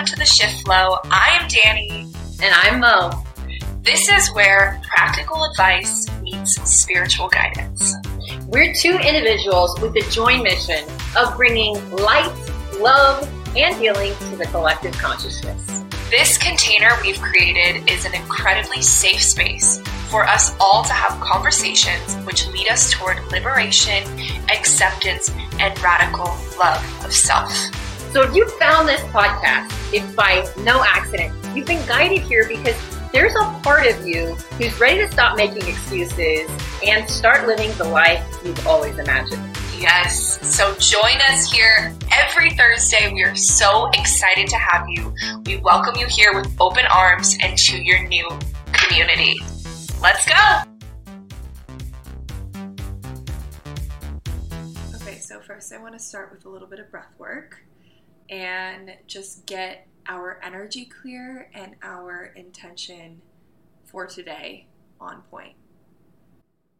welcome to the Shift Flow. I am Dani. And I'm Mo. This is where practical advice meets spiritual guidance. We're two individuals with the joint mission of bringing light, love, and healing to the collective consciousness. This container we've created is an incredibly safe space for us all to have conversations which lead us toward liberation, acceptance, and radical love of self. So if you found this podcast, if by no accident, you've been guided here because there's a part of you who's ready to stop making excuses and start living the life you've always imagined. Yes. So join us here every Thursday. We are so excited to have you. We welcome you here with open arms and to your new community. Let's go. Okay, so first I want to start with a little bit of breath work and just get our energy clear and our intention for today on point.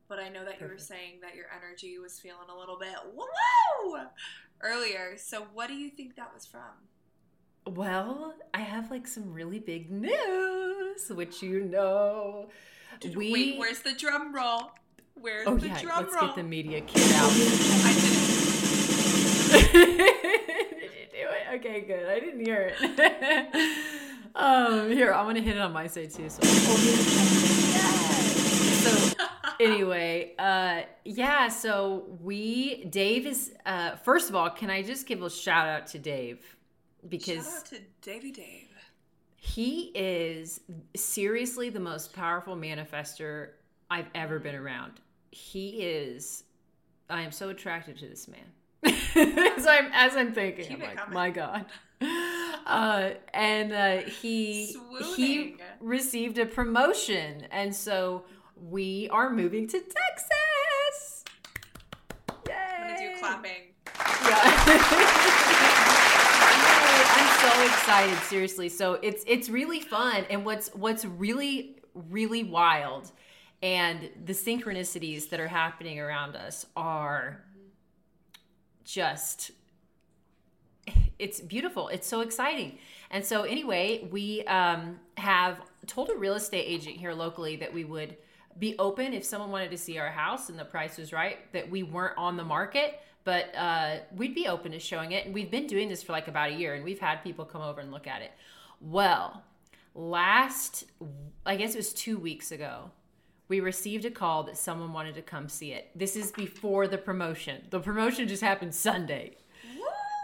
But I know that you were saying that your energy was feeling a little bit whoa earlier. So what do you think that was from? Well, I have like some really big news, which you know. We, Wait, where's the drum roll? Where's oh, the yeah, drum let's roll? get the media kit out. Okay, good. I didn't hear it. um, here, I'm gonna hit it on my side too. So, so anyway, uh, yeah. So we, Dave is. Uh, first of all, can I just give a shout out to Dave because shout out to Davy Dave. He is seriously the most powerful manifester I've ever been around. He is. I am so attracted to this man. as I'm as I'm thinking, Keep I'm like, coming. my God. Uh, and uh, he Swooning. he received a promotion, and so we are moving to Texas. Yay! I'm gonna do clapping. Yeah. I'm so excited, seriously. So it's it's really fun, and what's what's really really wild, and the synchronicities that are happening around us are just it's beautiful. It's so exciting. And so anyway, we um, have told a real estate agent here locally that we would be open if someone wanted to see our house and the price was right, that we weren't on the market, but uh, we'd be open to showing it. And we've been doing this for like about a year and we've had people come over and look at it. Well, last, I guess it was two weeks ago, we received a call that someone wanted to come see it. This is before the promotion. The promotion just happened Sunday.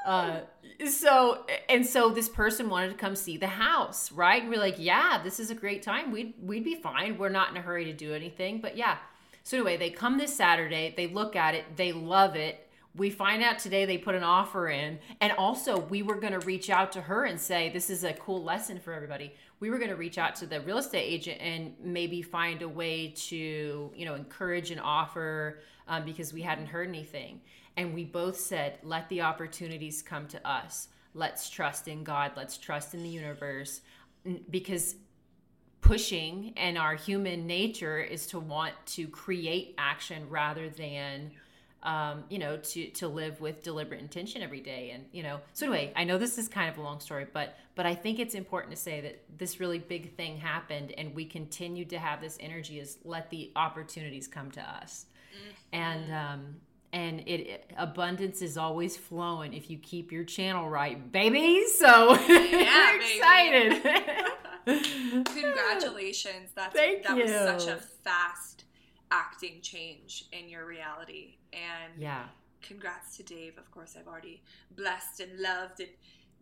Uh, so and so this person wanted to come see the house, right? And we're like, yeah, this is a great time. We'd we'd be fine. We're not in a hurry to do anything, but yeah. So anyway, they come this Saturday. They look at it. They love it. We find out today they put an offer in, and also we were going to reach out to her and say this is a cool lesson for everybody. We were going to reach out to the real estate agent and maybe find a way to you know encourage an offer um, because we hadn't heard anything. And we both said, let the opportunities come to us. Let's trust in God. Let's trust in the universe. Because pushing and our human nature is to want to create action rather than um, you know to to live with deliberate intention every day. And you know so anyway i know this is kind of a long story but but i think it's important to say that this really big thing happened and we continued to have this energy is let the opportunities come to us. And um and it, it- abundance is always flowing if you keep your channel right baby. So Yeah, excited. Congratulations. That's Thank that was such a fast acting change in your reality. And yeah congrats to Dave. Of course, I've already blessed and loved and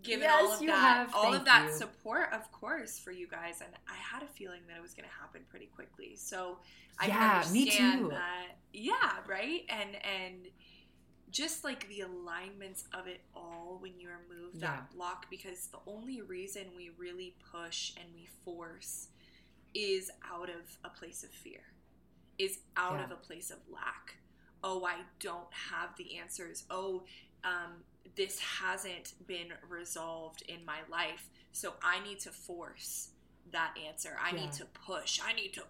given Yes, all of that have. all of that you. support, of course, for you guys. And I had a feeling that it was going to happen pretty quickly. So I Yeah, understand too. that. Yeah, right. And and just like the alignments of it all when you remove that block, because the only reason we really push and we force is out of a place of fear, is out Yeah. of a place of lack. Oh, I don't have the answers. Oh, um, this hasn't been resolved in my life. So I need to force that answer. I Yeah. need to push. I need to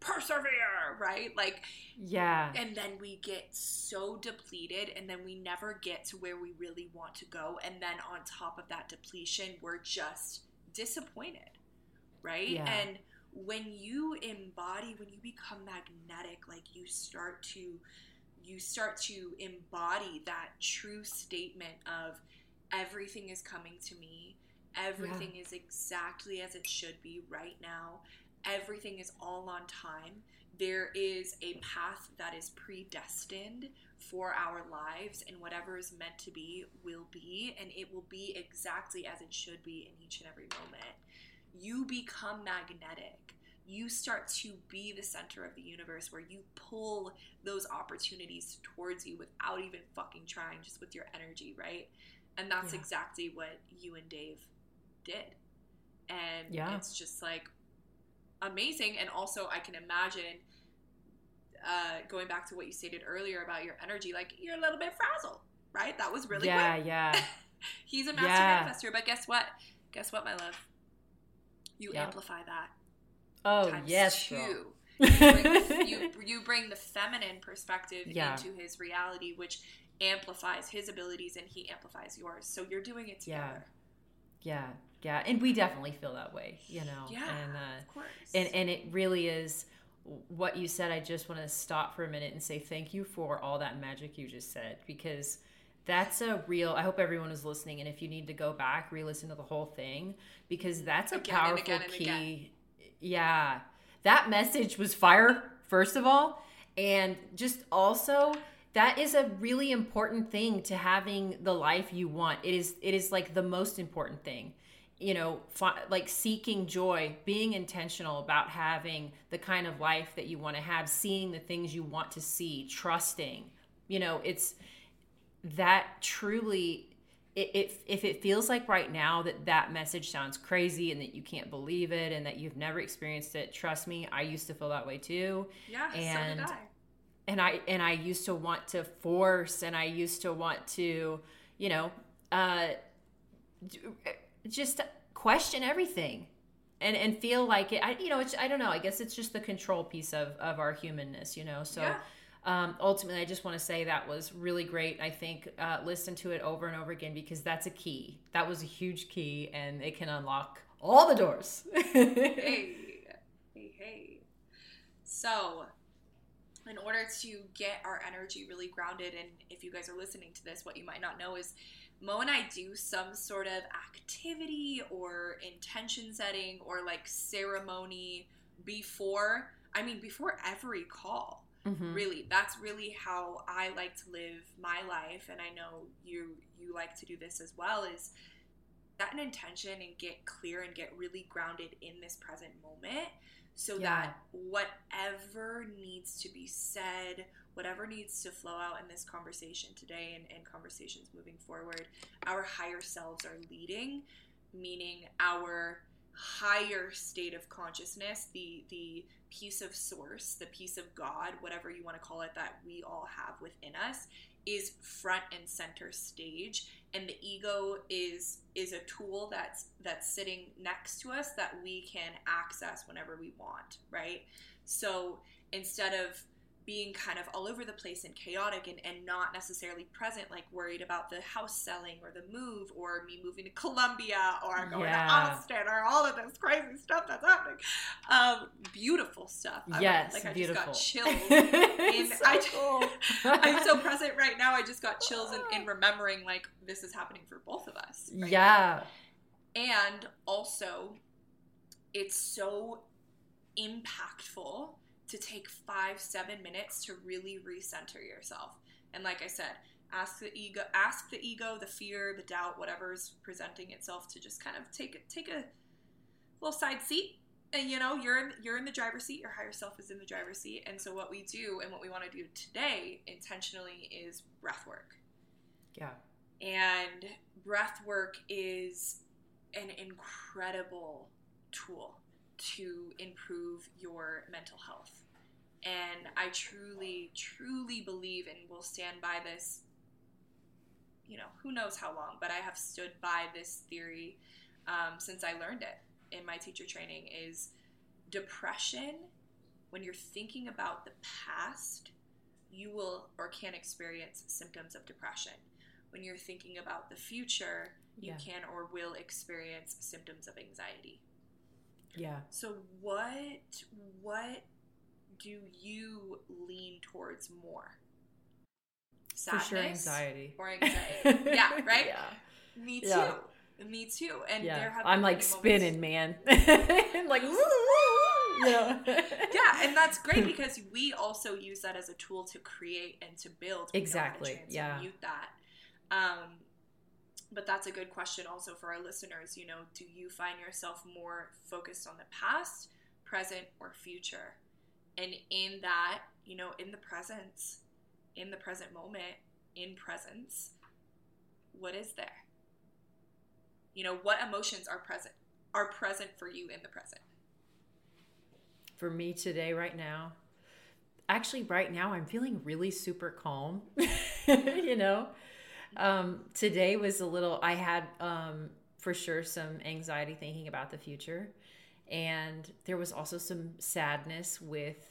persevere, right? Like, yeah. And then we get so depleted, and then we never get to where we really want to go. And then on top of that depletion, we're just disappointed, right? Yeah. And when you embody, when you become magnetic, like you start to you start to embody that true statement of everything is coming to me everything yeah. is exactly as it should be right now everything is all on time. There is a path that is predestined for our lives and whatever is meant to be will be and it will be exactly as it should be in each and every moment. You become magnetic you start to be the center of the universe where you pull those opportunities towards you without even fucking trying, just with your energy, right? And that's yeah. exactly what you and Dave did. And yeah. it's just like amazing. And also, I can imagine uh, going back to what you stated earlier about your energy, like you're a little bit frazzled, right? That was really yeah, quick. yeah. He's a master yeah. manifester, but guess what? Guess what, my love? You yep. amplify that Oh yes, two. you, bring the, you, you, bring the feminine perspective yeah. into his reality, which amplifies his abilities and he amplifies yours. So you're doing it together. Yeah, yeah, yeah. and we definitely feel that way, you know. Yeah, and, uh, of course. And and it really is what you said. I just want to stop for a minute and say thank you for all that magic you just said because that's a real i hope everyone is listening and if you need to go back re-listen to the whole thing because that's a again powerful and again and key again yeah. That message was fire, first of all. And just also, that is a really important thing to having the life you want. It is it is like the most important thing. You know, fi- like seeking joy, being intentional about having the kind of life that you want to have, seeing the things you want to see, trusting. You know, it's that truly if if it feels like right now that that message sounds crazy and that you can't believe it and that you've never experienced it, trust me, I used to feel that way too. Yeah, and so did I. and I and I used to want to force and I used to want to, you know, uh, just question everything and and feel like it. I you know, it's I don't know. I guess it's just the control piece of of our humanness, you know. So. Yeah um, ultimately, I just want to say that was really great. I think uh, listen to it over and over again because that's a key. That was a huge key, and it can unlock all the doors. hey, hey, hey. So, in order to get our energy really grounded, and if you guys are listening to this, what you might not know is Mo and I do some sort of activity or intention setting or like ceremony before, I mean, before every call. Mm-hmm. Really, that's really how I like to live my life, and I know you you like to do this as well. Is set an intention and get clear and get really grounded in this present moment, so yeah. that whatever needs to be said, whatever needs to flow out in this conversation today and, and conversations moving forward, our higher selves are leading, meaning our higher state of consciousness, the the piece of source, the piece of God, whatever you want to call it, that we all have within us, is front and center stage, and the ego is is a tool that's that's sitting next to us that we can access whenever we want, right? So instead of being kind of all over the place and chaotic and, and not necessarily present, like worried about the house selling or the move or me moving to Colombia or going yeah. to Austin or all of this crazy stuff that's happening. Um, beautiful stuff. Yes, I, like I beautiful. just got chills. in, so I, cool. I'm so present right now. I just got chills in, in remembering like this is happening for both of us. Right yeah. Now. And also, it's so impactful to take five, seven minutes to really recenter yourself. And like I said, ask the ego, ask the ego, the fear, the doubt, whatever's presenting itself to just kind of take take a little side seat. And you know, you're in, you're in the driver's seat. Your higher self is in the driver's seat. And so, what we do and what we want to do today intentionally is breath work. Yeah. And breath work is an incredible tool to improve your mental health. And I truly, truly believe and will stand by this, you know, who knows how long, but I have stood by this theory um, since I learned it in my teacher training is depression when you're thinking about the past, you will or can experience symptoms of depression. When you're thinking about the future, you Yeah. can or will experience symptoms of anxiety. Yeah. So what what do you lean towards more? For sure, Sadness anxiety. or anxiety? yeah, right? Yeah. Me too. Yeah. Me too. And yeah. there have I'm like spinning, moments- man. like, woo, woo, woo, know? Yeah, and that's great because we also use that as a tool to create and to build. We know how to Exactly, yeah. that. Um, but that's a good question also for our listeners. You know, do you find yourself more focused on the past, present, or future? And in that, you know, in the presence, in the present moment, in presence, what is there? You know, what emotions are present are present for you in the present? for me today right now actually right now i'm feeling really super calm you know um, today was a little i had um, for sure some anxiety thinking about the future. And there was also some sadness with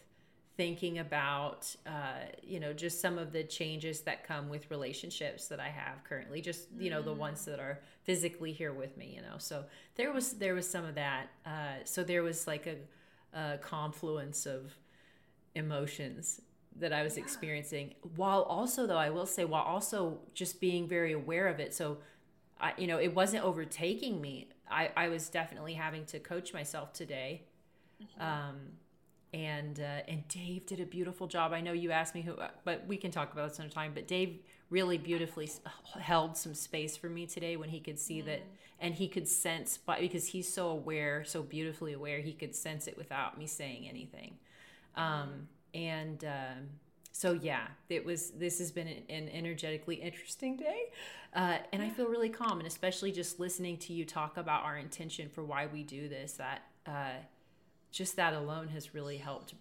thinking about uh, you know just some of the changes that come with relationships that i have currently just you know the ones that are physically here with me you know. So there was there was some of that uh, so there was like a, a confluence of emotions that i was Yeah. experiencing while also though i will say while also just being very aware of it so I, you know it wasn't overtaking me i i was definitely having to coach myself today um and uh, and Dave did a beautiful job. I know you asked me who, but we can talk about this another time. But Dave really beautifully held some space for me today when he could see that, and he could sense, but because he's so aware, so beautifully aware, he could sense it without me saying anything. Um, and um, so yeah, it was. This has been an, energetically interesting day, uh, and I feel really calm. And especially just listening to you talk about our intention for why we do this. That. Uh, just that alone has really helped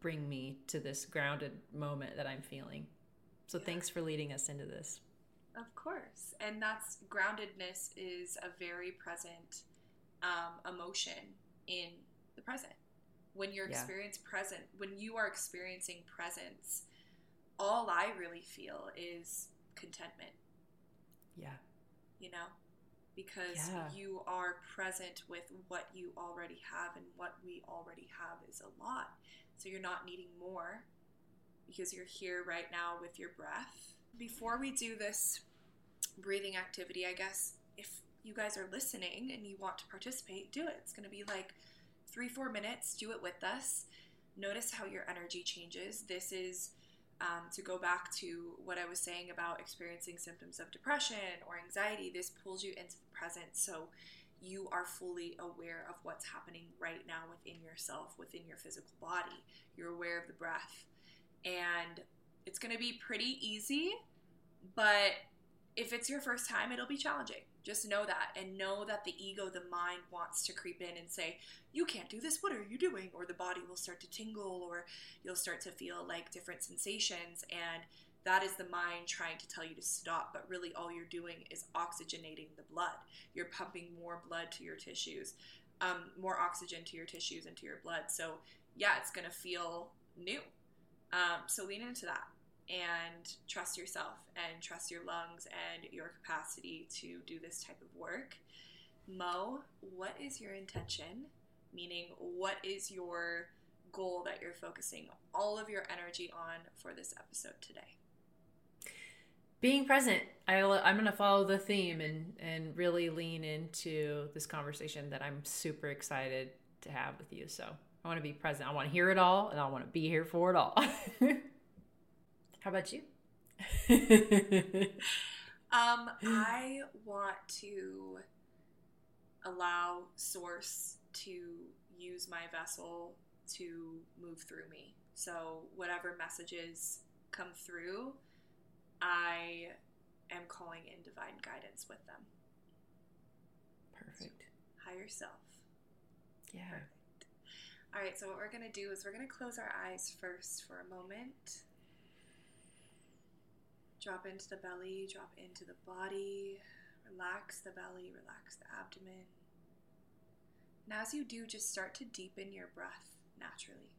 bring me to this grounded moment that I'm feeling. So Yeah. thanks for leading us into this. Of course. And that's groundedness is a very present um, emotion in the present. When you're Yeah. experience present, when you are experiencing presence, all I really feel is contentment, Yeah. you know? Because Yeah. you are present with what you already have, and what we already have is a lot. So you're not needing more because you're here right now with your breath. Before we do this breathing activity, I guess if you guys are listening and you want to participate, do it. It's going to be like three, four minutes. Do it with us. Notice how your energy changes. This is um, to go back to what I was saying about experiencing symptoms of depression or anxiety. This pulls you into the present so you are fully aware of what's happening right now within yourself, within your physical body. You're aware of the breath. And it's going to be pretty easy, but if it's your first time, it'll be challenging. Just know that and know that the ego, the mind wants to creep in and say, You can't do this. What are you doing? Or the body will start to tingle or you'll start to feel like different sensations. And that is the mind trying to tell you to stop. But really, all you're doing is oxygenating the blood. You're pumping more blood to your tissues, um, more oxygen to your tissues and to your blood. So, yeah, it's going to feel new. Um, so, lean into that and trust yourself and trust your lungs and your capacity to do this type of work. Mo, what is your intention? Meaning, what is your goal that you're focusing all of your energy on for this episode today? Being present. I, I'm going to follow the theme and, and really lean into this conversation that I'm super excited to have with you. So I want to be present. I want to hear it all and I want to be here for it all. How about you? Um, I want to allow Source to use my vessel to move through me. So, whatever messages come through, I am calling in divine guidance with them. Perfect. Higher self. Yeah. All right, so what we're going to do is we're going to close our eyes first for a moment. Drop into the belly, drop into the body, relax the belly, relax the abdomen. And as you do, just start to deepen your breath naturally.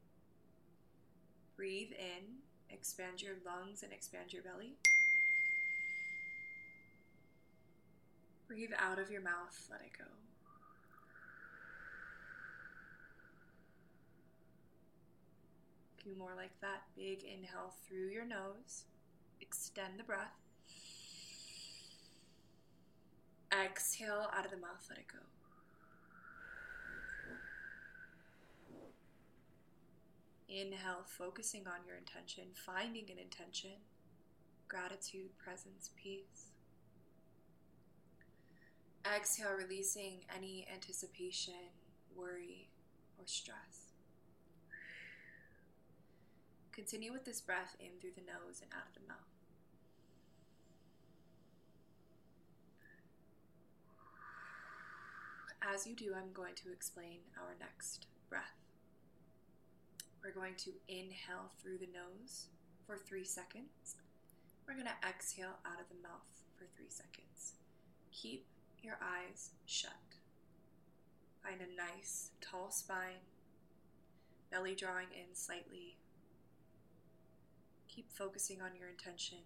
Breathe in, expand your lungs and expand your belly. Breathe out of your mouth, let it go. A few more like that. Big inhale through your nose. Extend the breath. Exhale out of the mouth, let it go. Inhale, focusing on your intention, finding an intention, gratitude, presence, peace. Exhale, releasing any anticipation, worry, or stress. Continue with this breath in through the nose and out of the mouth. As you do, I'm going to explain our next breath. We're going to inhale through the nose for three seconds. We're going to exhale out of the mouth for three seconds. Keep your eyes shut. Find a nice, tall spine, belly drawing in slightly. Keep focusing on your intention.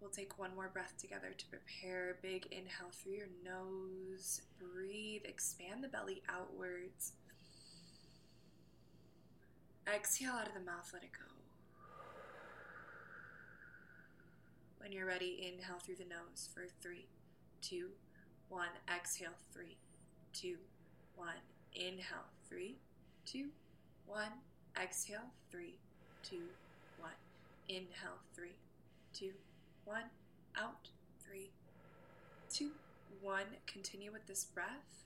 We'll take one more breath together to prepare. Big inhale through your nose. Breathe, expand the belly outwards. Exhale out of the mouth, let it go. When you're ready, inhale through the nose for three, two, one. Exhale, three, two, one. Inhale, three, two, one. Exhale, three, two, one. Inhale, three, two, one. Out, three, two, one. Continue with this breath.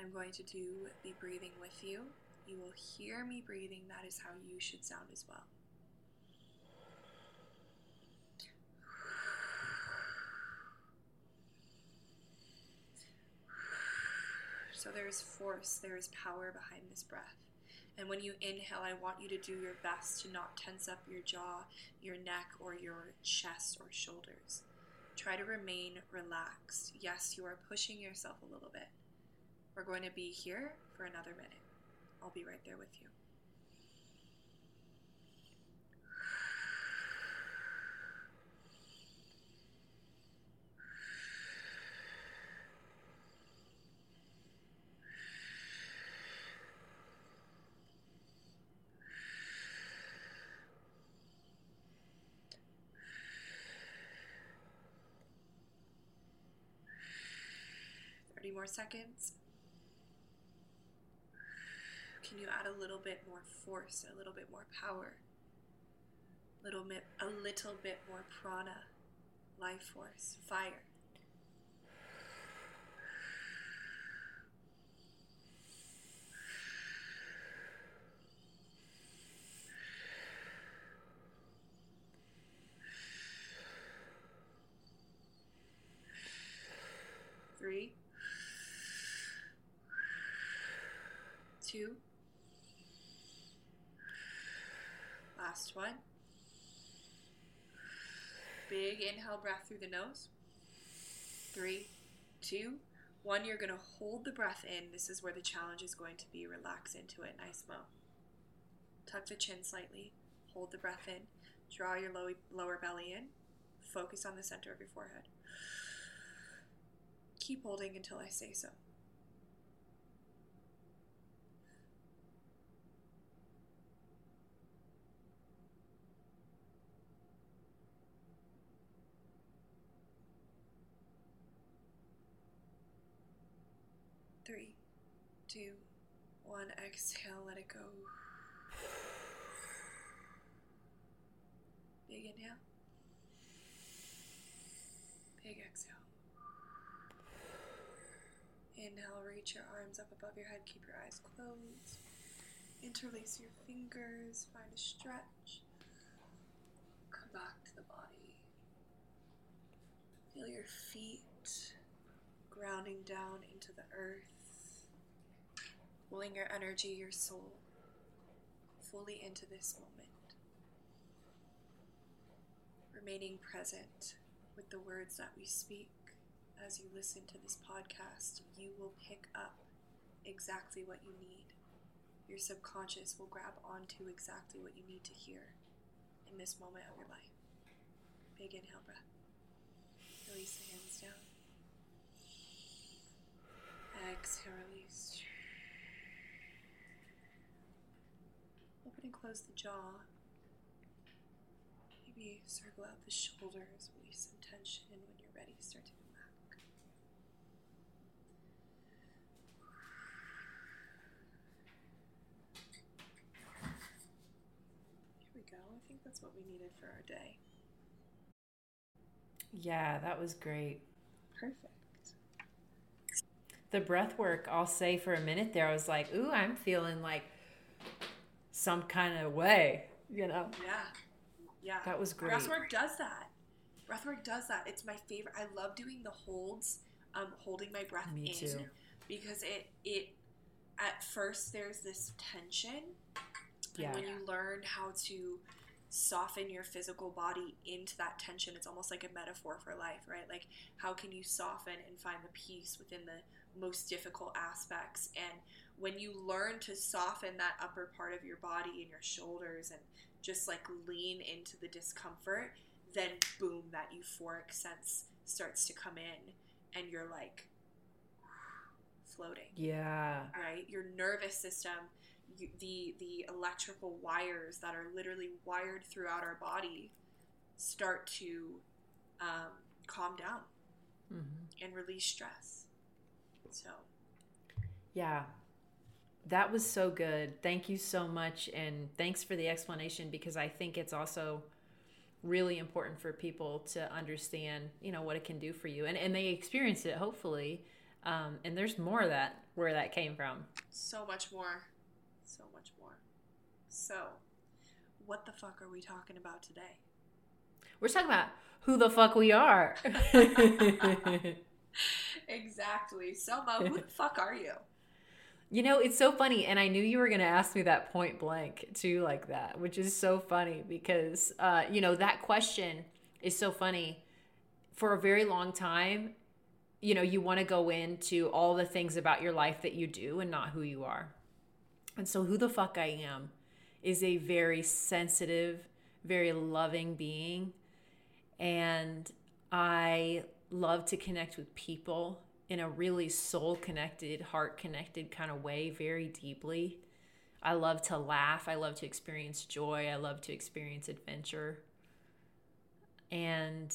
I'm going to do the breathing with you. You will hear me breathing. That is how you should sound as well. So there is force, there is power behind this breath. And when you inhale, I want you to do your best to not tense up your jaw, your neck, or your chest or shoulders. Try to remain relaxed. Yes, you are pushing yourself a little bit. We're going to be here for another minute. I'll be right there with you. More seconds. Can you add a little bit more force, a little bit more power, little bit, a little bit more prana, life force, fire? Last one. Big inhale breath through the nose. Three, two, one. You're going to hold the breath in. This is where the challenge is going to be. Relax into it. Nice Mo. Tuck the chin slightly. Hold the breath in. Draw your low, lower belly in. Focus on the center of your forehead. Keep holding until I say so. Three, two, one. Exhale, let it go. Big inhale. Big exhale. Inhale, reach your arms up above your head, keep your eyes closed. Interlace your fingers, find a stretch. Come back to the body. Feel your feet grounding down into the earth, pulling your energy, your soul, fully into this moment. Remaining present with the words that we speak as you listen to this podcast, you will pick up exactly what you need. your subconscious will grab onto exactly what you need to hear in this moment of your life. Big inhale breath. Release the hands down. Exhale, release. Open and close the jaw. Maybe circle out the shoulders, release some tension, and when you're ready, start to come back. Here we go. I think that's what we needed for our day. Yeah, that was great. Perfect. The breath work, I'll say for a minute there, I was like, ooh, I'm feeling like some kind of way, you know? Yeah. Yeah. That was great. Breath work does that. Breath work does that. It's my favorite. I love doing the holds, um, holding my breath Me in too. because it it at first there's this tension. Yeah. And when you learn how to soften your physical body into that tension, it's almost like a metaphor for life, right? Like how can you soften and find the peace within the most difficult aspects? And when you learn to soften that upper part of your body and your shoulders and just like lean into the discomfort, then boom, that euphoric sense starts to come in and you're like floating Yeah. right? Your nervous system, you, the the electrical wires that are literally wired throughout our body, start to um, calm down hmm and release stress. So Yeah. That was so good. Thank you so much. And thanks for the explanation because I think it's also really important for people to understand, you know, what it can do for you. And, and they experience it, hopefully. Um, and there's more of that where that came from. so much more, so much more. So, what the fuck are we talking about today? We're talking about who the fuck we are. Exactly. Selma, who the fuck are you? You know, it's so funny, and I knew you were going to ask me that point blank too, like that, which is so funny because, uh, you know, that question is so funny. For a very long time, you know, you want to go into all the things about your life that you do and not who you are. And so, who the fuck I am is a very sensitive, very loving being. And I love to connect with people in a really soul connected, heart connected kind of way, very deeply. I love to laugh. I love to experience joy. I love to experience adventure. And,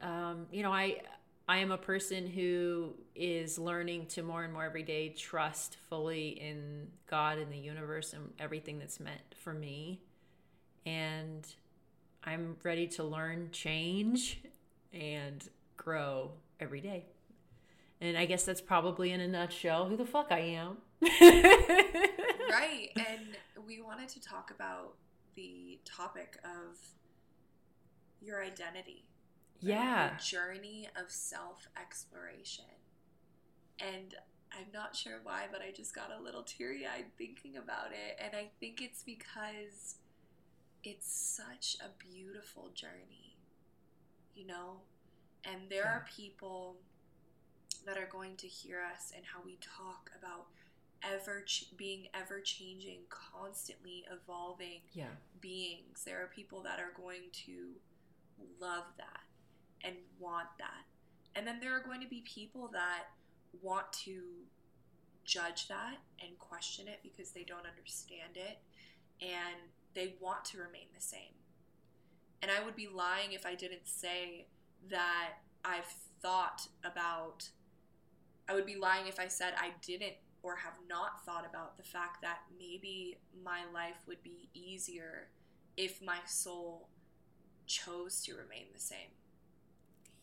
um, you know, I. I am a person who is learning to more and more every day trust fully in God and the universe and everything that's meant for me. And I'm ready to learn, change, and grow every day. And I guess that's probably in a nutshell who the fuck I am. right. And we wanted to talk about the topic of your identity. right? Yeah. The journey of self exploration. And I'm not sure why, but I just got a little teary eyed thinking about it. And I think it's because it's such a beautiful journey, you know? And there are people that are going to hear us and how we talk about ever ch- being ever changing, constantly evolving Yeah. beings. There are people that are going to love that and want that. And then there are going to be people that want to judge that and question it because they don't understand it and they want to remain the same. And I would be lying if I didn't say that I've thought about, I would be lying if I said I didn't or have not thought about the fact that maybe my life would be easier if my soul chose to remain the same.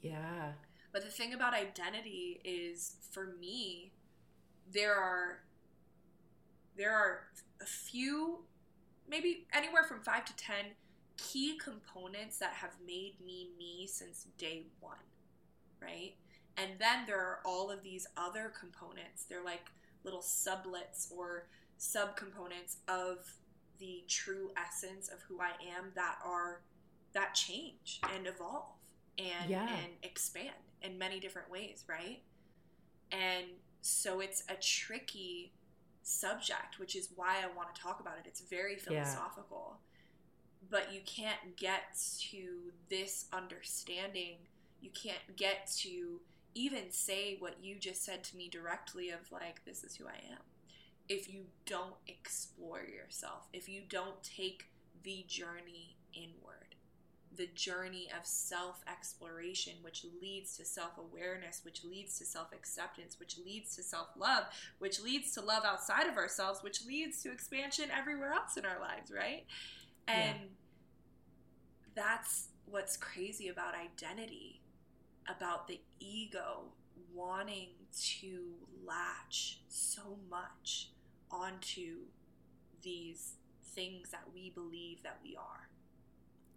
Yeah. But the thing about identity is for me, there are there are a few maybe anywhere from 5 to 10 key components that have made me me since day 1, right? And then there are all of these other components. They're like little sublets or subcomponents of the true essence of who I am that are that change and evolve and Yeah. and expand in many different ways, right? And so it's a tricky subject, which is why I want to talk about it. It's very philosophical. But you can't get to this understanding. You can't get to even say what you just said to me directly of like, this is who I am. If you don't explore yourself, if you don't take the journey inward, the journey of self exploration, which leads to self awareness, which leads to self acceptance, which leads to self love, which leads to love outside of ourselves, which leads to expansion everywhere else in our lives, right? And that's what's crazy about identity, about the ego wanting to latch so much onto these things that we believe that we are.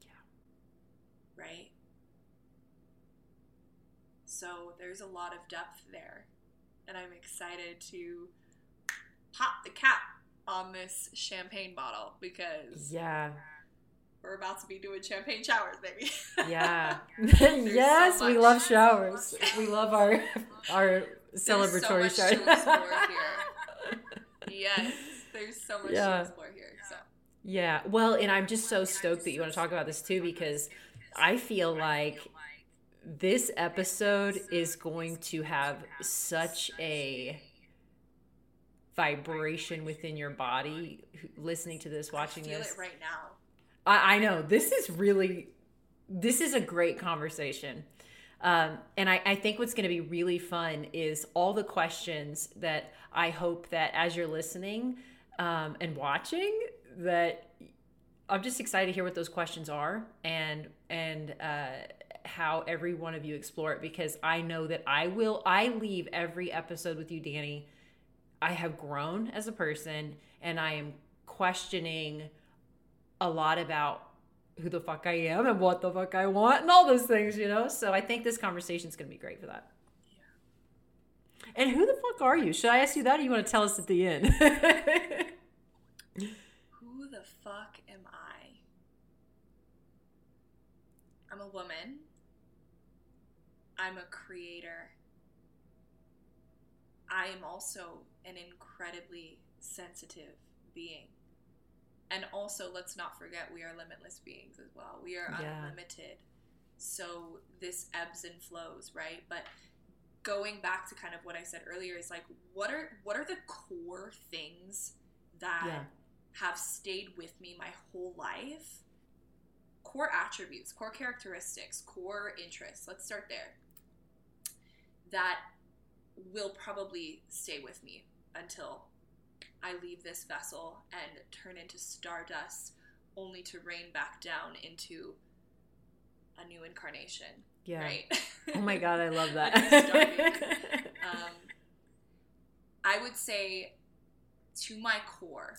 Yeah. Right? So there's a lot of depth there. And I'm excited to pop the cap on this champagne bottle because Yeah. we're about to be doing champagne showers, baby. Yeah. so yes, we love showers. We love our our There's so celebratory showers. here. yes, there's so much Yeah. to explore here. So Yeah. Well, and I'm just so stoked that you want to talk about this too because I feel like this episode is going to have such a vibration within your body listening to this watching I feel this. it right now. I, I know. This is really this is a great conversation. Um, and I, I think what's going to be really fun is all the questions that i hope that as you're listening um, and watching that i'm just excited to hear what those questions are and and uh, how every one of you explore it because i know that i will i leave every episode with you dani i have grown as a person and i am questioning a lot about who the fuck I am and what the fuck I want and all those things, you know? So I think this conversation is going to be great for that. And who the fuck are you? Should I ask you that or you want to tell us at the end? Who the fuck am I? I'm a woman. I'm a creator. I am also an incredibly sensitive being. And also, let's not forget, we are limitless beings as well. We are Yeah. unlimited. So this ebbs and flows, right? But going back to kind of what I said earlier is like, what are what are the core things that Yeah. have stayed with me my whole life? Core attributes, core characteristics, core interests. Let's start there. That will probably stay with me until I leave this vessel and turn into stardust, only to rain back down into a new incarnation. yeah. Right? Oh my God, I love that. um, I would say, to my core,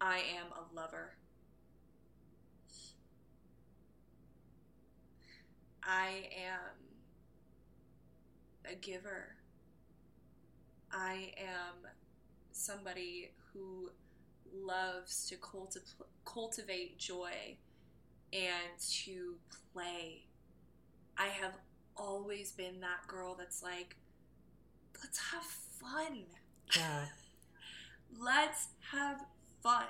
I am a lover. I am a giver. I am somebody who loves to culti- cultivate joy and to play. I have always been that girl that's like, let's have fun. yeah. Let's have fun.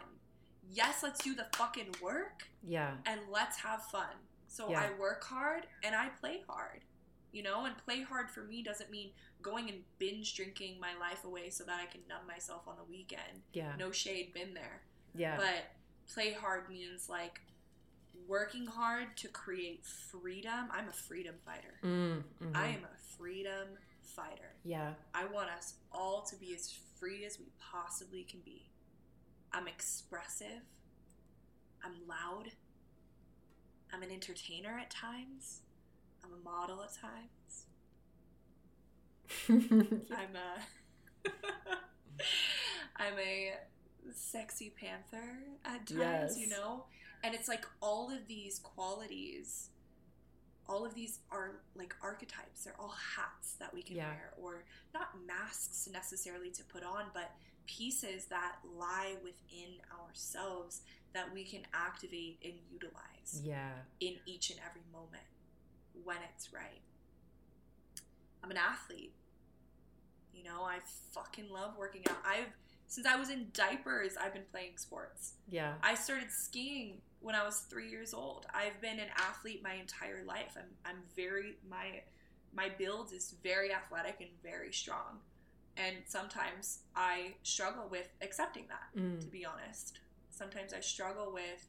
Yes, let's do the fucking work Yeah. and let's have fun. So Yeah. I work hard and I play hard. You know, and play hard for me doesn't mean going and binge drinking my life away so that I can numb myself on the weekend. Yeah. No shade, been there. Yeah. But play hard means like working hard to create freedom. I'm a freedom fighter. Mm, mhm. I am a freedom fighter. Yeah. I want us all to be as free as we possibly can be. I'm expressive. I'm loud. I'm an entertainer at times. I'm a model at times. I'm uh, a I'm a sexy panther at times, Yes. you know? And it's like all of these qualities all of these are like archetypes. They're all hats that we can Yeah. wear or not masks necessarily to put on, but pieces that lie within ourselves that we can activate and utilize yeah. in each and every moment when it's right. I'm an athlete. You know, I fucking love working out. I've since I was in diapers, I've been playing sports. Yeah. I started skiing when I was three years old. I've been an athlete my entire life. I'm I'm very my my build is very athletic and very strong. And sometimes I struggle with accepting that, Mm. to be honest. Sometimes I struggle with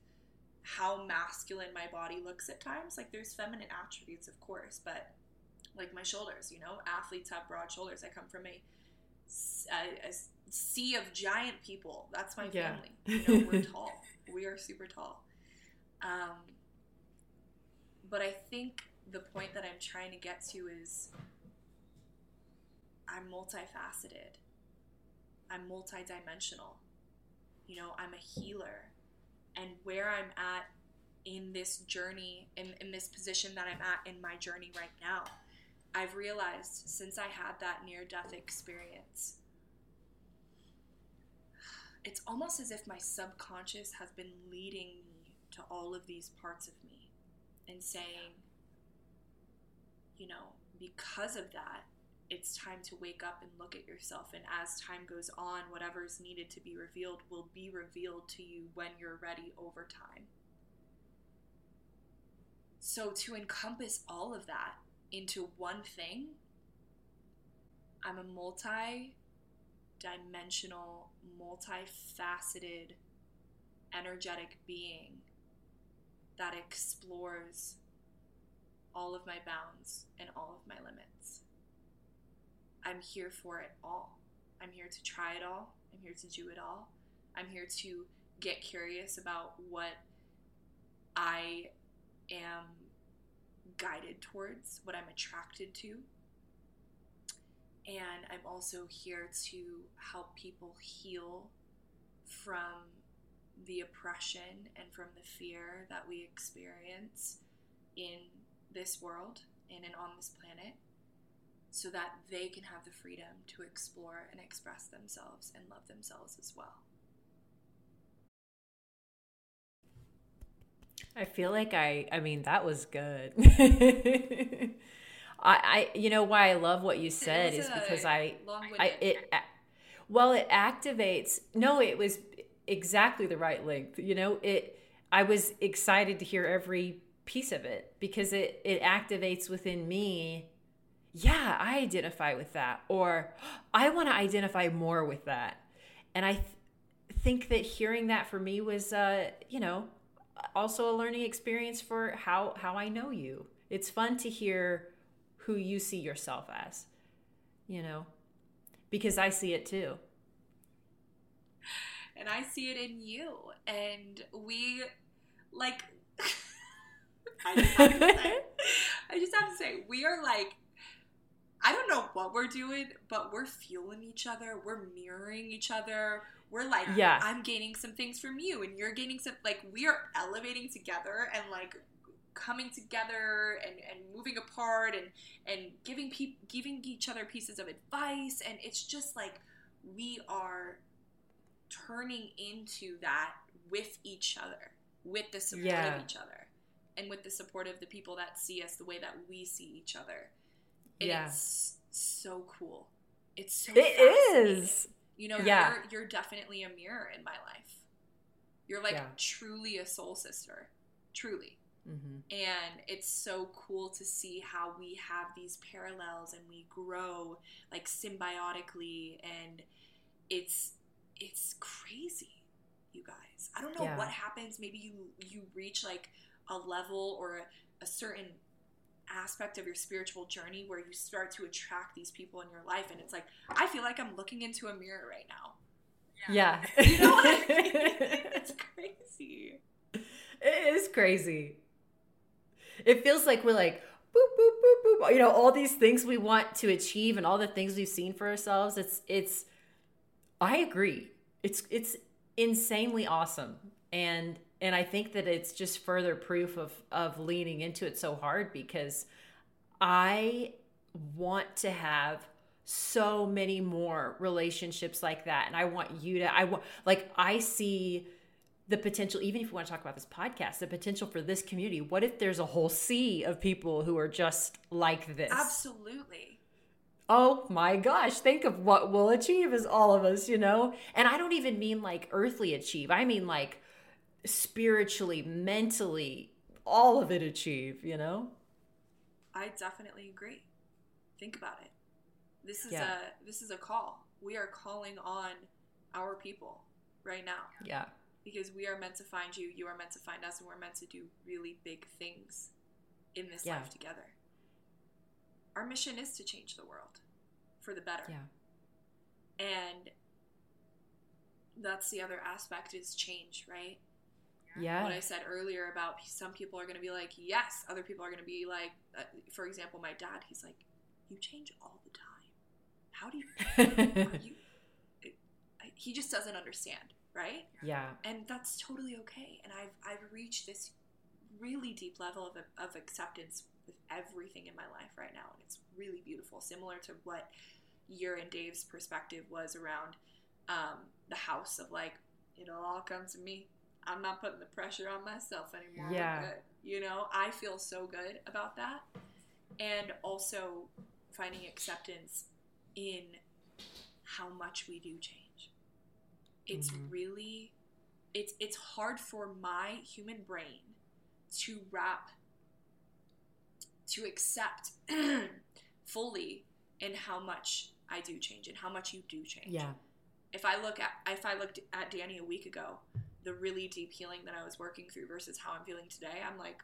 how masculine my body looks at times. Like there's feminine attributes, of course, but like my shoulders, you know, athletes have broad shoulders. I come from a a sea of giant people. That's my Yeah. family. You know, we're tall. We are super tall. Um, but I think the point that I'm trying to get to is I'm multifaceted. I'm multidimensional. You know, I'm a healer. And where I'm at in this journey, in, in this position that I'm at in my journey right now, I've realized since I had that near death experience, it's almost as if my subconscious has been leading me to all of these parts of me and saying, you know, because of that, it's time to wake up and look at yourself. And as time goes on, whatever's needed to be revealed will be revealed to you when you're ready over time. So, to encompass all of that into one thing, I'm a multi dimensional, multifaceted, energetic being that explores all of my bounds and all of my limits. I'm here for it all. I'm here to try it all. I'm here to do it all. I'm here to get curious about what I am guided towards, what I'm attracted to. And I'm also here to help people heal from the oppression and from the fear that we experience in this world and in, on this planet so that they can have the freedom to explore and express themselves and love themselves as well. I feel like I I mean that was good. I I you know why I love what you said is because I I it well it activates no it was exactly the right length you know? It I was excited to hear every piece of it because it it activates within me yeah I identify with that or I want to identify more with that. And I th- think that hearing that for me was uh you know also a learning experience for how how I know you. It's fun to hear who you see yourself as, you know, because I see it too. and I see it in you. And we, like, I just say, I just have to say, we are like, I don't know what we're doing, but we're fueling each other. We're mirroring each other. We're like, Yeah. I'm gaining some things from you, and you're gaining some. Like, we are elevating together and like coming together and, and moving apart and and giving people giving each other pieces of advice, and it's just like we are turning into that with each other, with the support Yeah. of each other, and with the support of the people that see us the way that we see each other. And Yeah. it's so cool. It's so It is. You know, Yeah. you're you're definitely a mirror in my life. You're like Yeah. truly a soul sister. Truly. hmm And it's so cool to see how we have these parallels and we grow like symbiotically and it's it's crazy, you guys. I don't know Yeah. what happens. Maybe you you reach like a level or a, a certain aspect of your spiritual journey where you start to attract these people in your life and it's like I feel like I'm looking into a mirror right now. Yeah. You know what I mean? it's crazy. It is crazy. It feels like we're like boop boop boop boop. You know, all these things we want to achieve and all the things we've seen for ourselves. It's it's. I agree. It's it's insanely awesome, and and I think that it's just further proof of of leaning into it so hard because I want to have so many more relationships like that and i want you to i want like i see the potential even if we want to talk about this podcast the potential for this community what if there's a whole sea of people who are just like this Absolutely. oh my gosh, think of what we'll achieve as all of us, you know? And I don't even mean like earthly achieve. I mean like spiritually, mentally, all of it achieve, you know? I definitely agree. Think about it. This is Yeah. a this is a call. We are calling on our people right now Yeah. because we are meant to find you, you are meant to find us, and we're meant to do really big things in this Yeah. life together. Our mission is to change the world for the better. Yeah. And that's the other aspect is change, right? Yeah. what I said earlier about some people are going to be like, yes, other people are going to be like, uh, for example, my dad, he's like, you change all the time. How do you, are you, it, I- he just doesn't understand, right? yeah. And that's totally okay. And I've, I've reached this really deep level of, of acceptance with everything in my life right now. And it's really beautiful, similar to what your and Dave's perspective was around um, the house of like, it'll all come to me. I'm not putting the pressure on myself anymore. Yeah. You know, I feel so good about that. And also finding acceptance in how much we do change. It's Mhm. really it's it's hard for my human brain to wrap to accept fully in how much I do change and how much you do change Yeah. if I look at if I looked at Dani a week ago, the really deep healing that I was working through versus how I'm feeling today, I'm like,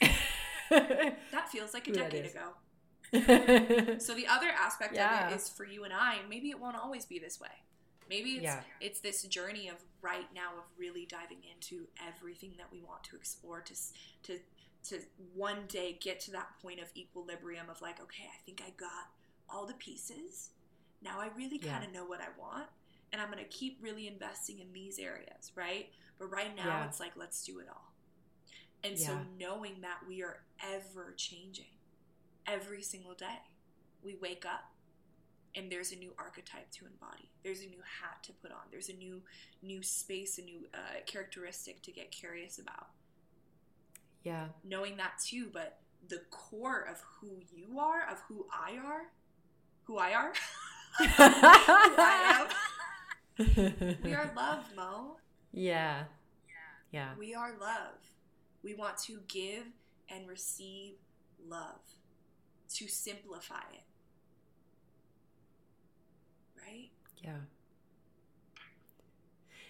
that feels like a decade ago. So the other aspect Yeah. of it is for you and I, maybe it won't always be this way. Maybe it's Yeah. it's this journey of right now of really diving into everything that we want to explore to to to one day get to that point of equilibrium of like, okay, I think I got all the pieces. Now I really kind of know what I want, and I'm going to keep really investing in these areas, right? But right now Yeah. it's like let's do it all. And so knowing that we are ever changing every single day. We wake up and there's a new archetype to embody. There's a new hat to put on. There's a new new space, a new uh, characteristic to get curious about. yeah. Knowing that too, but the core of who you are, of who I are, who I are, who I am. we are love, Mo. Yeah. Yeah. We are love. We want to give and receive love, to simplify it. Right? Yeah.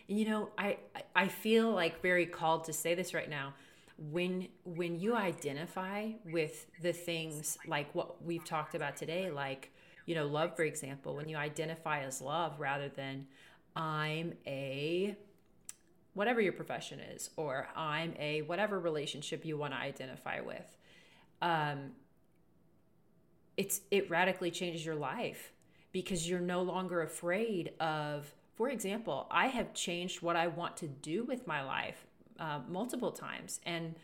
And, You know, I I- I feel like very called to say this right now. When when you identify with the things like what we've talked about today, like you know, love, for example, when you identify as love rather than I'm a whatever your profession is, or I'm a whatever relationship you want to identify with, um, it's it radically changes your life because you're no longer afraid of for example i have changed what i want to do with my life uh, multiple times and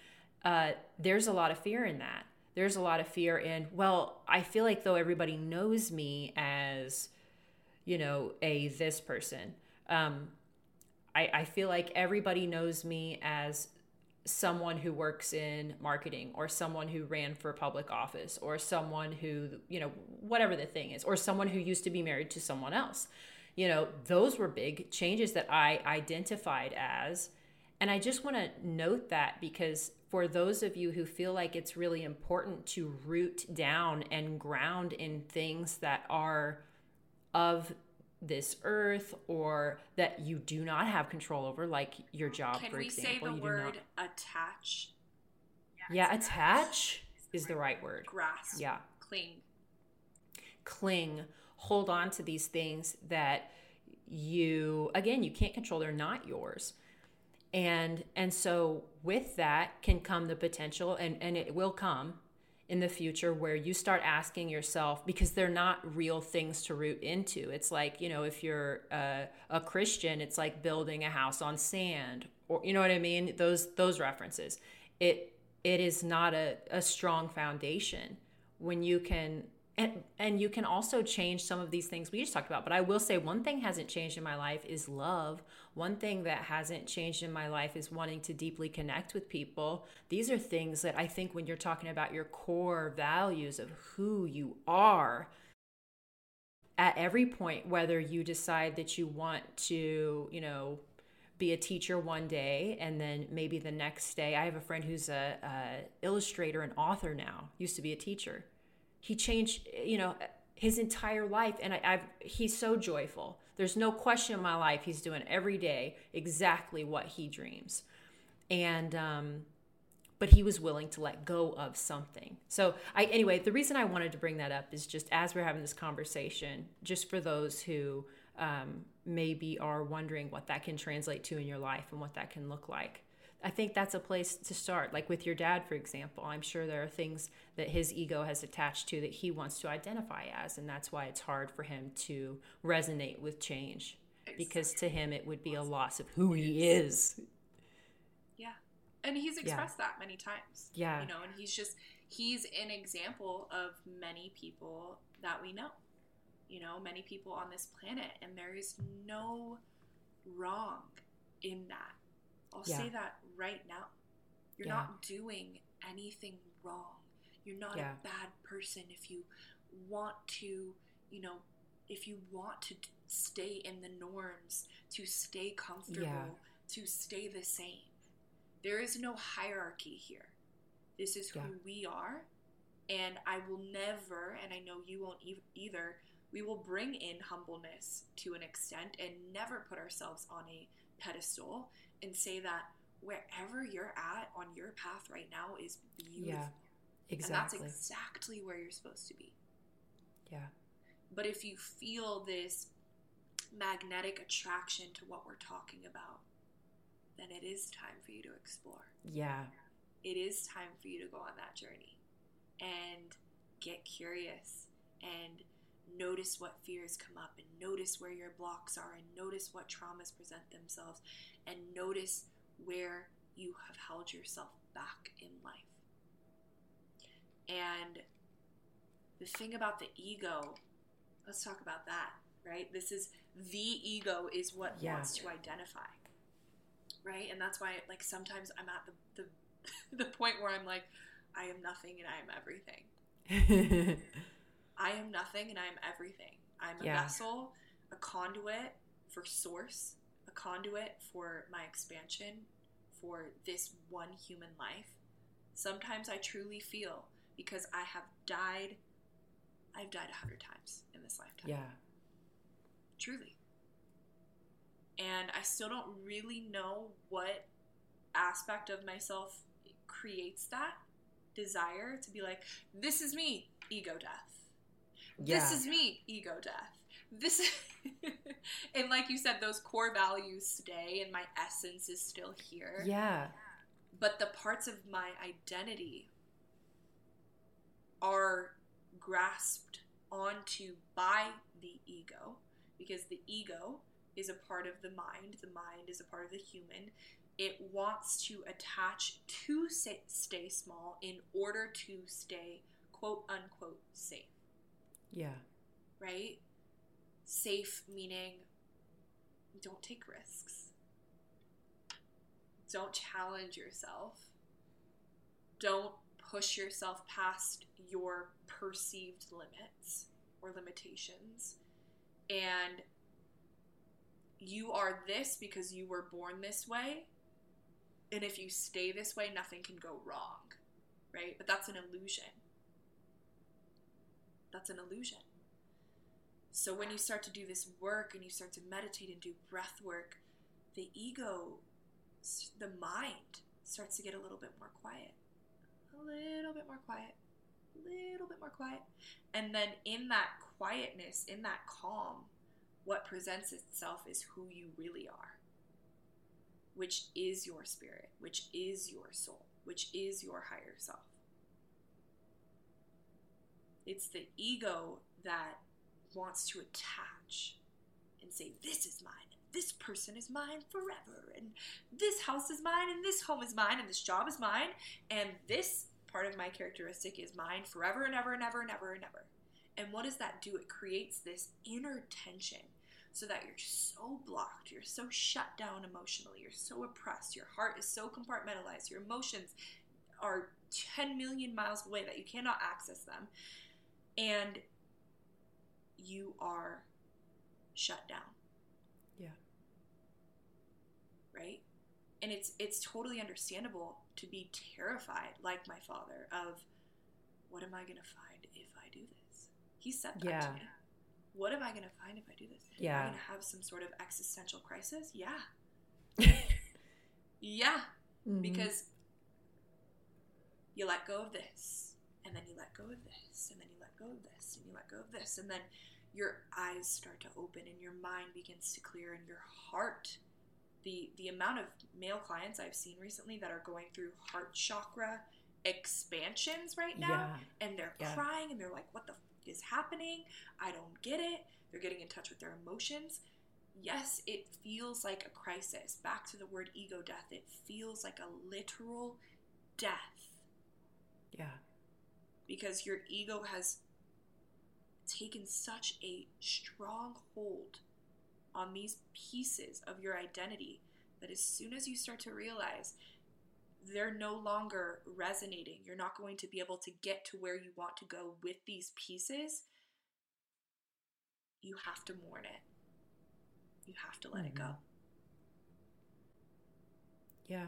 uh, there's a lot of fear in that. There's a lot of fear in well i feel like though everybody knows me as you know a this person um, I, I feel like everybody knows me as someone who works in marketing or someone who ran for public office or someone who you know whatever the thing is or someone who used to be married to someone else. You know those were big changes that i identified as. And i just want to note that because for those of you who feel like it's really important to root down and ground in things that are of this earth or that you do not have control over like your job Can for we example say the you word not attach, yeah, attach is the right word. grasp, Yeah. cling? Cling, hold on to these things that you again, you can't control, they're not yours. And and so with that can come the potential and and it will come in the future where you start asking yourself because they're not real things to root into. It's like, you know, if you're a, a Christian, it's like building a house on sand or you know what I mean? Those those references. It it is not a, a strong foundation when you can and and you can also change some of these things we just talked about but i will say one thing hasn't changed in my life is love one thing that hasn't changed in my life is wanting to deeply connect with people. These are things that i think when you're talking about your core values of who you are at every point whether you decide that you want to you know be a teacher one day and then maybe the next day i have a friend who's a, a illustrator and author now used to be a teacher. He changed you know his entire life and I, have he's so joyful there's no question in my life he's doing every day exactly what he dreams. And um but he was willing to let go of something. So i anyway the reason i wanted to bring that up is just as we're having this conversation just for those who um, maybe are wondering what that can translate to in your life and what that can look like I think that's a place to start. Like with your dad, for example, I'm sure there are things that his ego has attached to that he wants to identify as, and that's why it's hard for him to resonate with change exactly. because to him it would be a loss of who he is. Yeah. And he's expressed yeah. that many times. Yeah. You know, and he's just, he's an example of many people that we know. You know, many people on this planet, and there is no wrong in that I'll yeah. say that right now. You're yeah. not doing anything wrong. You're not yeah. a bad person if you want to, you know, if you want to stay in the norms, to stay comfortable, to stay the same. There is no hierarchy here. This is who we are. And I will never, and I know you won't e- either, we will bring in humbleness to an extent and never put ourselves on a pedestal and say that wherever you're at on your path right now is beautiful. Yeah, exactly. And that's exactly where you're supposed to be. Yeah. But if you feel this magnetic attraction to what we're talking about, then it is time for you to explore. Yeah. It is time for you to go on that journey and get curious and notice what fears come up and notice where your blocks are and notice what traumas present themselves and notice where you have held yourself back in life. And the thing about the ego, let's talk about that, right? This is the ego is what yeah. wants to identify. Right? And that's why like sometimes I'm at the the, the point where I'm like, I am nothing and I am everything. I am nothing and I am everything. I'm a yeah. vessel, a conduit for source, a conduit for my expansion, for this one human life. Sometimes I truly feel because I have died, I've died a hundred times in this lifetime. Yeah. Truly. And I still don't really know what aspect of myself creates that desire to be like, this is me, ego death yeah. this is me ego death. This and like you said those core values stay and my essence is still here. Yeah. But the parts of my identity are grasped onto by the ego because the ego is a part of the mind the mind is a part of the human. It wants to attach to stay small in order to stay quote unquote safe yeah. Right? Safe meaning don't take risks. Don't challenge yourself. Don't push yourself past your perceived limits or limitations. And you are this because you were born this way. And if you stay this way, nothing can go wrong. Right? But that's an illusion that's an illusion. So when you start to do this work and you start to meditate and do breath work, the ego, the mind starts to get a little bit more quiet. A little bit more quiet. A little bit more quiet. And then in that quietness, in that calm, what presents itself is who you really are, which is your spirit, which is your soul, which is your higher self. It's the ego that wants to attach and say, This is mine, this person is mine forever, and this house is mine, and this home is mine, and this job is mine, and this part of my characteristic is mine forever and ever and ever and ever and ever. And what does that do? It creates this inner tension so that you're so blocked, you're so shut down emotionally, you're so oppressed, your heart is so compartmentalized, your emotions are 10 million miles away that you cannot access them. And you are shut down. Yeah. Right? And it's it's totally understandable to be terrified like my father of what am I going to find if I do this? He said that Yeah. to me. What am I going to find if I do this? Am I Yeah. going to have some sort of existential crisis? Yeah. Yeah, Mhm. because you let go of this and then you let go of this and then you let go of this and you let go of this and then your eyes start to open and your mind begins to clear and your heart the the amount of male clients I've seen recently that are going through heart chakra expansions right now yeah. and they're Yeah. crying and they're like what the f- is happening i don't get it they're getting in touch with their emotions yes it feels like a crisis back to the word ego death it feels like a literal death Yeah. Because your ego has taken such a strong hold on these pieces of your identity that as soon as you start to realize they're no longer resonating, you're not going to be able to get to where you want to go with these pieces, you have to mourn it. You have to let it go. Mm-hmm. Yeah.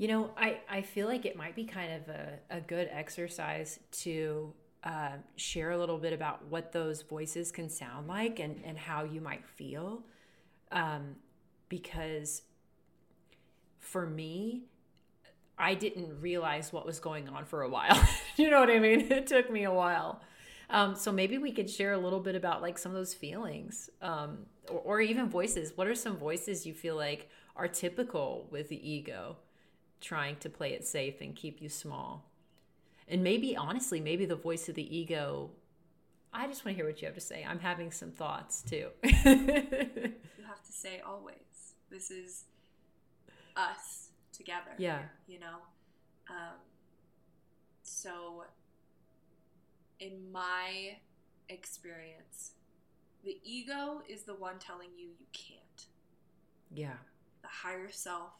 You know, I, I feel like it might be kind of a, a good exercise to uh, share a little bit about what those voices can sound like and, and how you might feel. Um, because for me, I didn't realize what was going on for a while. you know what I mean? It took me a while. Um, so maybe we could share a little bit about like some of those feelings um, or, or even voices. What are some voices you feel like are typical with the ego trying to play it safe and keep you small? And maybe, honestly, maybe the voice of the ego. I just want to hear what you have to say. I'm having some thoughts too. You have to say always, this is us together. yeah. you know um, so in my experience the ego is the one telling you you can't Yeah. the higher self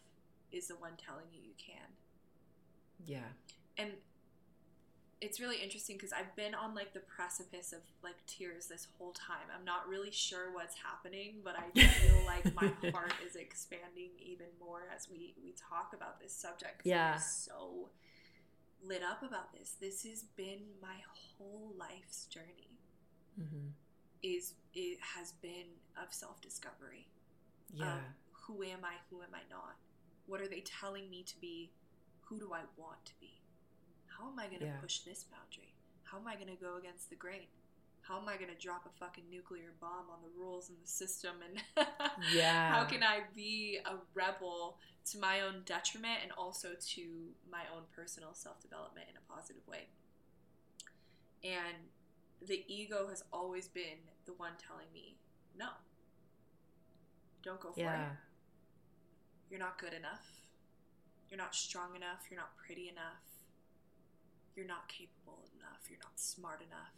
is the one telling you you can Yeah. and it's really interesting because I've been on like the precipice of like tears this whole time. I'm not really sure what's happening, but I feel like my heart is expanding even more as we we talk about this subject. Yeah. I'm so lit up about this. This has been my whole life's journey. hmm Is it has been of self discovery. Yeah. who am I? Who am I not? What are they telling me to be? Who do I want to be? How am I going to Yeah. push this boundary? How am I going to go against the grain? How am I going to drop a fucking nuclear bomb on the rules and the system? And Yeah. how can I be a rebel to my own detriment and also to my own personal self development in a positive way? And the ego has always been the one telling me, no, don't go for it yeah. You're not good enough. You're not strong enough. You're not pretty enough. You're not capable enough. You're not smart enough.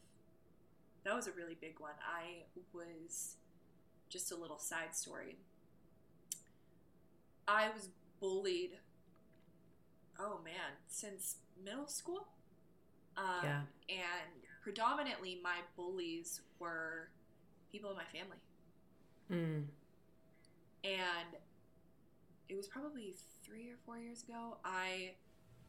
That was a really big one. I was just a little side story. I was bullied, oh man, since middle school. Um, Yeah. And predominantly, my bullies were people in my family Mm. and it was probably three or four years ago i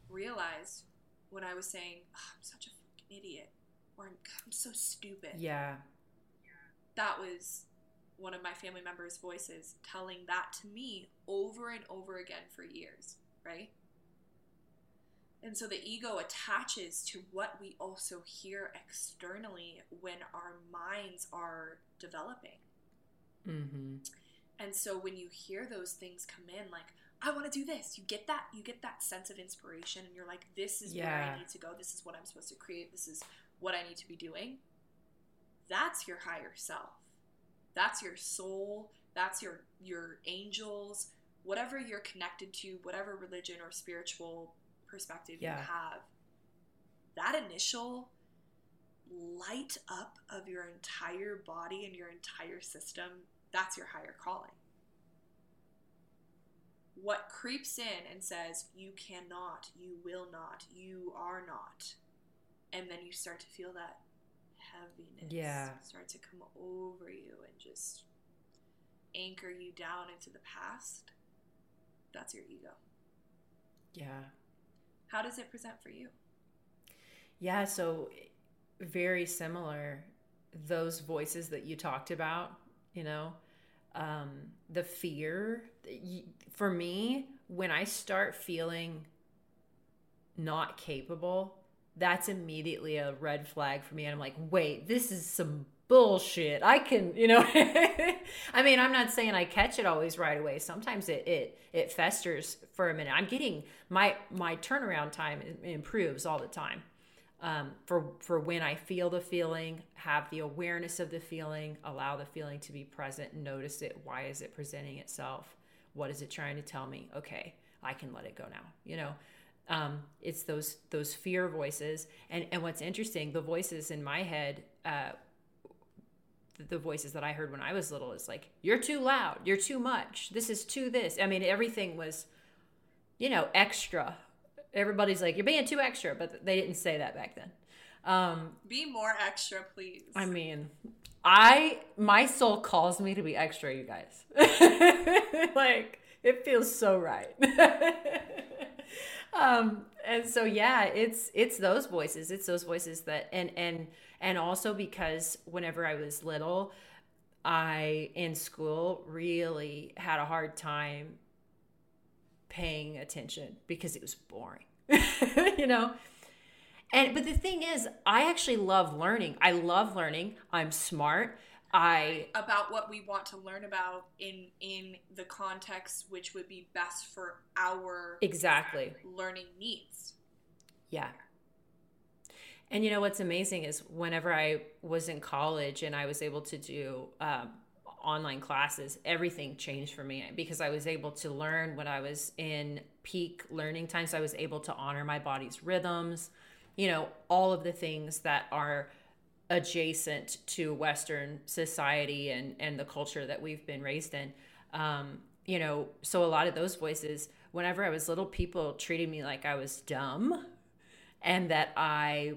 realized when i was saying "Ugh, i'm such a fucking idiot or i'm, I'm so stupid. Yeah. that was one of my family members voices telling that to me over and over again for years right? And so the ego attaches to what we also hear externally when our minds are developing. Hmm And so when you hear those things come in, like, I want to do this, you get that, you get that sense of inspiration, and you're like, this is where I need to go, this is what I'm supposed to create, this is what I need to be doing. That's your higher self. That's your soul, that's your your angels, whatever you're connected to, whatever religion or spiritual perspective Yeah. you have. That initial light up of your entire body and your entire system, that's your higher calling. What creeps in and says, you cannot, you will not, you are not. And then you start to feel that heaviness Yeah. start to come over you and just anchor you down into the past. That's your ego. Yeah. How does it present for you? Yeah, so very similar. Those voices that you talked about, you know, um, the fear. For me, when I start feeling not capable, that's immediately a red flag for me. And I'm like, wait, this is some bullshit. I can, you know. I mean, I'm not saying I catch it always right away. Sometimes it it it festers for a minute. I'm getting my my turnaround time improves all the time um, for for when I feel the feeling, have the awareness of the feeling, allow the feeling to be present, notice it. Why is it presenting itself? What is it trying to tell me? Okay, I can let it go now. You know, um, it's those those fear voices, and and what's interesting, the voices in my head. Uh, the- the voices that I heard when I was little is like, you're too loud, you're too much, this is too this. I mean, everything was, you know, extra everybody's like you're being too extra but they didn't say that back then. Um Be more extra, please. i mean i my soul calls me to be extra you guys. Like it feels so right. Um and so yeah it's it's those voices it's those voices that and and and also because whenever i was little i in school really had a hard time paying attention because it was boring you know? And but the thing is i actually love learning. I love learning. I'm smart. I about what we want to learn about in in the context which would be best for our exactly. learning needs. Yeah. And you know what's amazing is whenever I was in college and I was able to do um, online classes, everything changed for me because I was able to learn when I was in peak learning time. So I was able to honor my body's rhythms, you know, all of the things that are adjacent to Western society and, and the culture that we've been raised in. Um, you know, so a lot of those voices, whenever I was little, people treated me like I was dumb and that I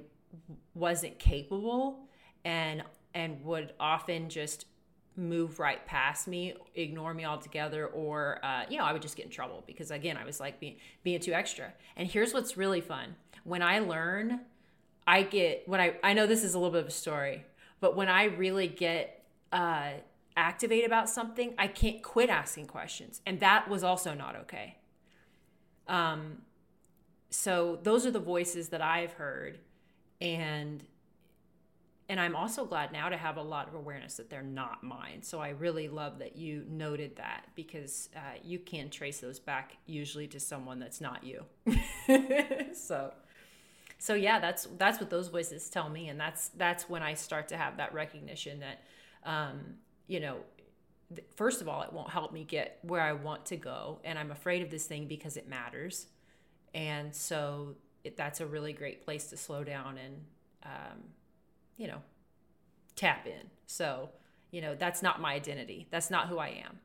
wasn't capable and and would often just move right past me, ignore me altogether, or uh, you know, I would just get in trouble because again, I was like being being too extra. And here's what's really fun: when I learn, I get when I I know this is a little bit of a story, but when I really get uh, activated about something, I can't quit asking questions, and that was also not okay. Um, so those are the voices that I've heard, and and I'm also glad now to have a lot of awareness that they're not mine. So I really love that you noted that because uh, you can trace those back usually to someone that's not you. so, so yeah, that's that's what those voices tell me, and that's that's when I start to have that recognition that, um, you know, th- first of all, it won't help me get where I want to go, and I'm afraid of this thing because it matters, and so it, that's a really great place to slow down and. Um, you know, tap in. So, you know, that's not my identity. That's not who I am.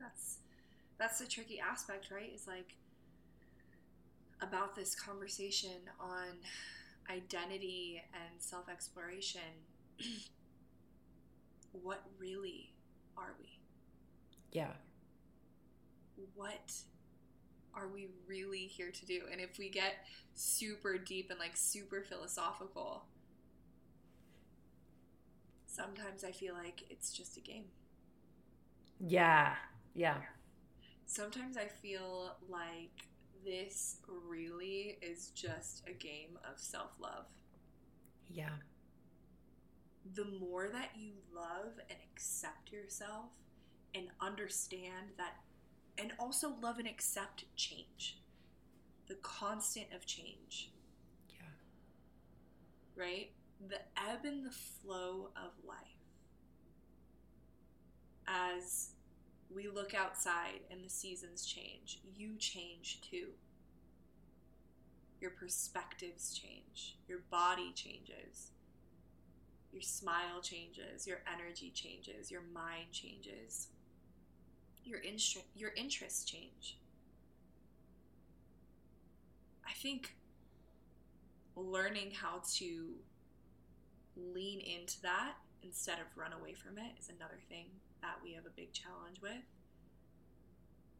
That's that's the tricky aspect, right? Is like about this conversation on identity and self-exploration. what really are we? Yeah. What are we really here to do? And if we get super deep and like super philosophical, sometimes I feel like it's just a game. Yeah. Yeah. Sometimes I feel like this really is just a game of self love. Yeah. The more that you love and accept yourself and understand that, and also love and accept change, the constant of change, Yeah. right? The ebb and the flow of life. As we look outside and the seasons change, you change too. your perspectives change, your body changes, your smile changes, your energy changes, your mind changes, your interest your interests change. I think learning how to lean into that instead of run away from it is another thing that we have a big challenge with.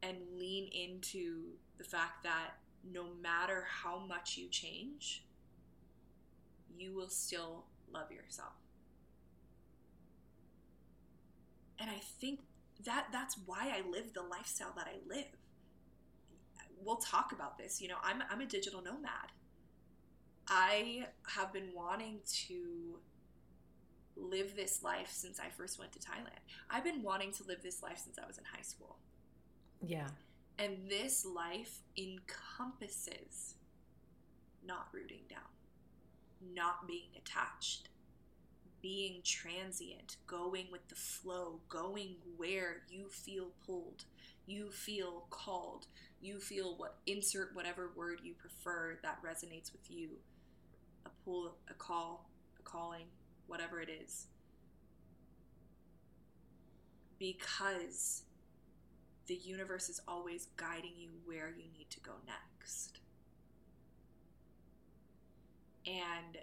And lean into the fact that no matter how much you change, you will still love yourself. And I think that that's why I live the lifestyle that I live. We'll talk about this. You know, I'm I'm a digital nomad. I have been wanting to live this life since I first went to Thailand. I've been wanting to live this life since I was in high school. Yeah. And this life encompasses not rooting down, not being attached, being transient, going with the flow, going where you feel pulled, you feel called, you feel what insert whatever word you prefer that resonates with you. A pull, a call, a calling, whatever it is. Because the universe is always guiding you where you need to go next. And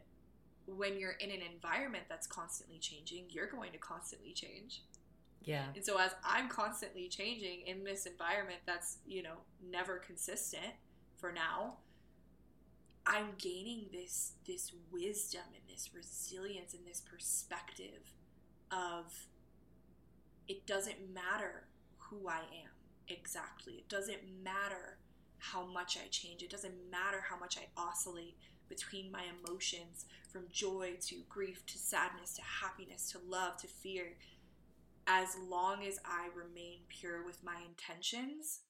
when you're in an environment that's constantly changing, you're going to constantly change. Yeah. And so as I'm constantly changing in this environment that's, you know, never consistent for now, I'm gaining this this wisdom and this resilience and this perspective of it doesn't matter who I am exactly. It doesn't matter how much I change. It doesn't matter how much I oscillate between my emotions from joy to grief to sadness to happiness to love to fear. As long as I remain pure with my intentions,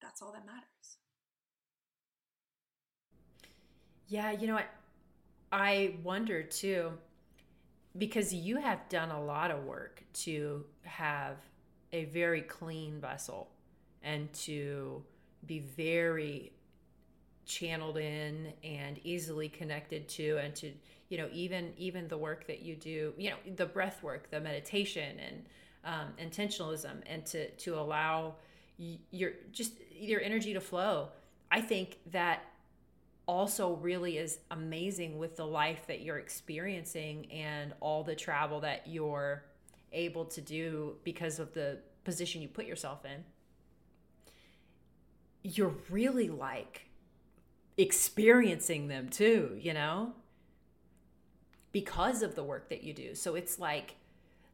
that's all that matters. Yeah, you know what? I wonder too, because you have done a lot of work to have a very clean vessel and to be very channeled in and easily connected to and to you know even even the work that you do you know the breath work the meditation and um, intentionalism and to to allow your just your energy to flow. I think that also really is amazing with the life that you're experiencing and all the travel that you're able to do because of the position you put yourself in. You're really like experiencing them too, you know, because of the work that you do. So it's like,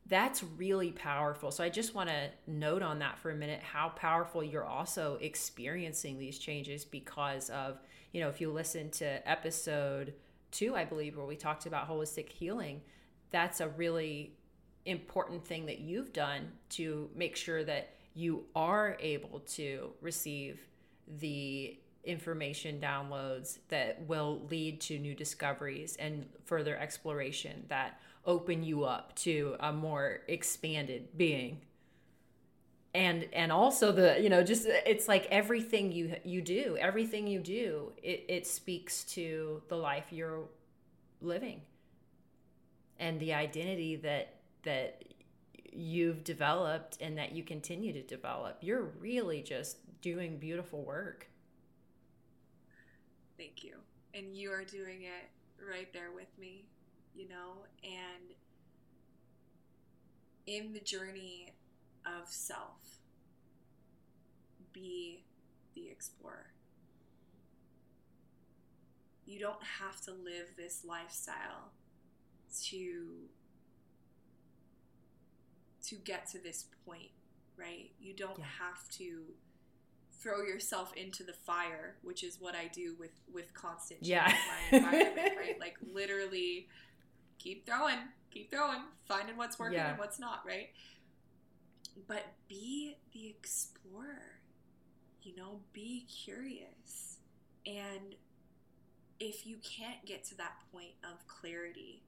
that's really powerful. So I just want to note on that for a minute how powerful you're also experiencing these changes because of, you know, if you listen to episode two, I believe, where we talked about holistic healing, that's a really important thing that you've done to make sure that you are able to receive the information downloads that will lead to new discoveries and further exploration that open you up to a more expanded being. And and also the you know just it's like everything you you do everything you do it, it speaks to the life you're living. And the identity that that you've developed and that you continue to develop. You're really just doing beautiful work Thank you. And you are doing it right there with me, you know, and in the journey of self, be the explorer. You don't have to live this lifestyle to to get to this point, right? You don't yeah. have to throw yourself into the fire, which is what I do with with constant change yeah. my environment, right? Like literally keep throwing, keep throwing, finding what's working yeah. and what's not, right? But be the explorer. You know, be curious. And if you can't get to that point of clarity,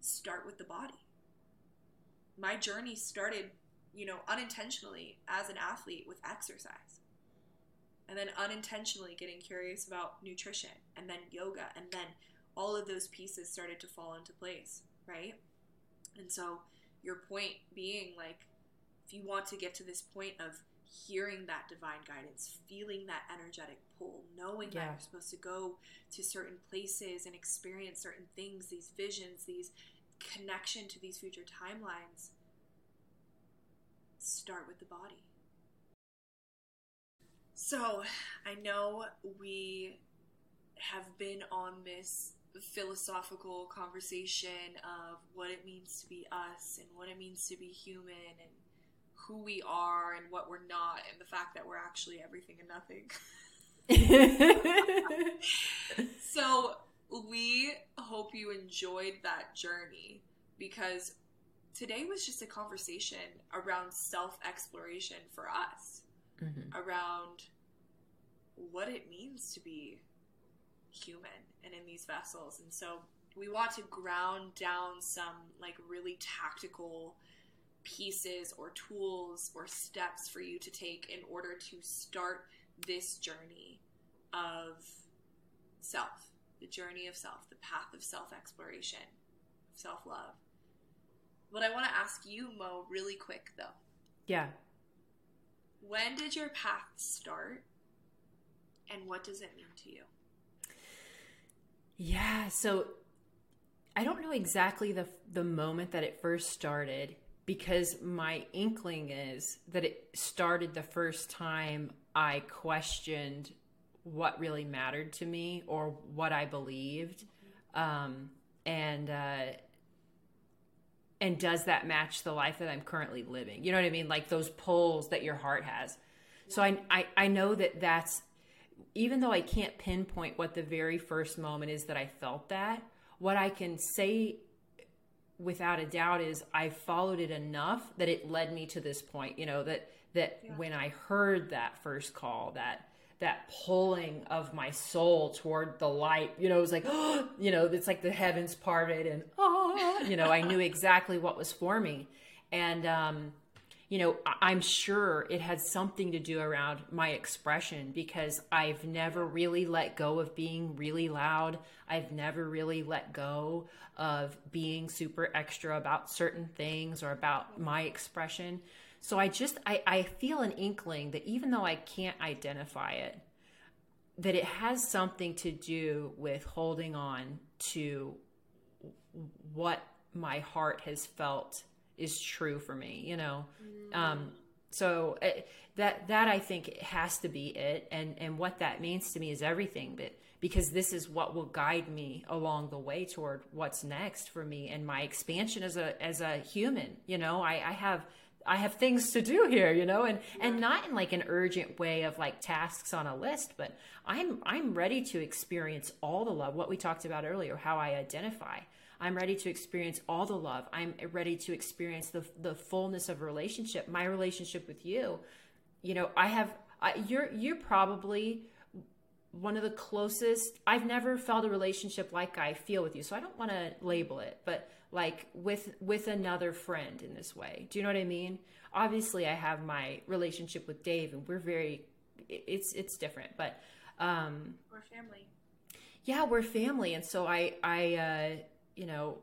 start with the body. My journey started you know, unintentionally as an athlete with exercise. and then unintentionally getting curious about nutrition and then yoga and then all of those pieces started to fall into place right and so your point being like if you want to get to this point of hearing that divine guidance feeling that energetic pull knowing Yeah. that you're supposed to go to certain places and experience certain things these visions these connection to these future timelines start with the body so I know we have been on this philosophical conversation of what it means to be us and what it means to be human and who we are and what we're not and the fact that we're actually everything and nothing. So we hope you enjoyed that journey because today was just a conversation around self exploration for us Mhm. around what it means to be human and in these vessels. And so we want to ground down some like really tactical pieces or tools or steps for you to take in order to start this journey of self, the journey of self, the path of self exploration, self love. What I want to ask you, Mo, really quick though. yeah. When did your path start? And what does it mean to you? Yeah, so I don't know exactly the the moment that it first started because my inkling is that it started the first time I questioned what really mattered to me or what I believed, um, and uh, and does that match the life that I'm currently living? You know what I mean? Like those pulls that your heart has. So I, I I know that that's even though I can't pinpoint what the very first moment is that I felt that, what I can say without a doubt is I followed it enough that it led me to this point. You know that that Yeah. when I heard that first call, that that pulling of my soul toward the light, you know, it was like, you know, it's like the heavens parted and oh, you know, I knew exactly what was for me, and um, you know, I'm sure it had something to do around my expression because I've never really let go of being really loud. I've never really let go of being super extra about certain things or about my expression. So I just I, I feel an inkling that even though I can't identify it, that it has something to do with holding on to what my heart has felt is true for me, you know. Um, so uh, that that I think has to be it, and and what that means to me is everything. But because this is what will guide me along the way toward what's next for me and my expansion as a as a human. You know, I, I have I have things to do here, you know, and and not in like an urgent way of like tasks on a list, but I'm I'm ready to experience all the love. What we talked about earlier, how I identify. I'm ready to experience all the love. I'm ready to experience the the fullness of a relationship. My relationship with you, you know, I have. I, you're you're probably one of the closest. I've never felt a relationship like I feel with you, so I don't want to label it, but like with with another friend in this way. Do you know what I mean? Obviously, I have my relationship with Dave, and we're very. It's it's different, but um, We're family. yeah we're family and so i i uh you know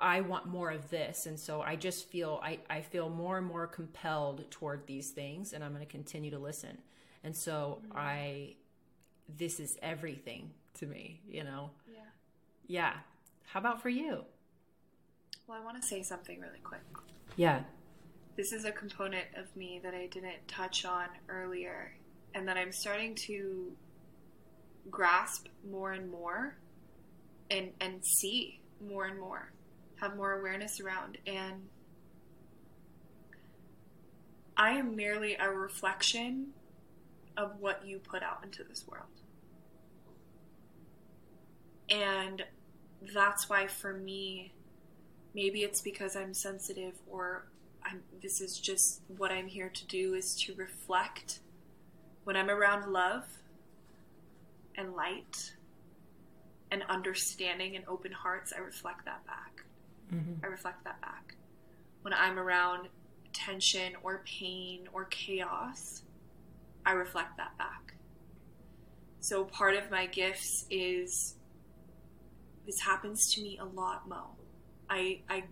i want more of this and so i just feel i i feel more and more compelled toward these things and i'm going to continue to listen and so i this is everything to me you know Yeah. yeah how about for you Well, I want to say something really quick. yeah This is a component of me that I didn't touch on earlier, and that I'm starting to grasp more and more and and see more and more have more awareness around and I am merely a reflection of what you put out into this world. And that's why for me maybe it's because I'm sensitive or I'm this is just what I'm here to do is to reflect when I'm around love and light and understanding and open hearts, I reflect that back. Mm-hmm. I reflect that back. When I'm around tension or pain or chaos, I reflect that back. So part of my gifts is this happens to me a lot, Mo. I I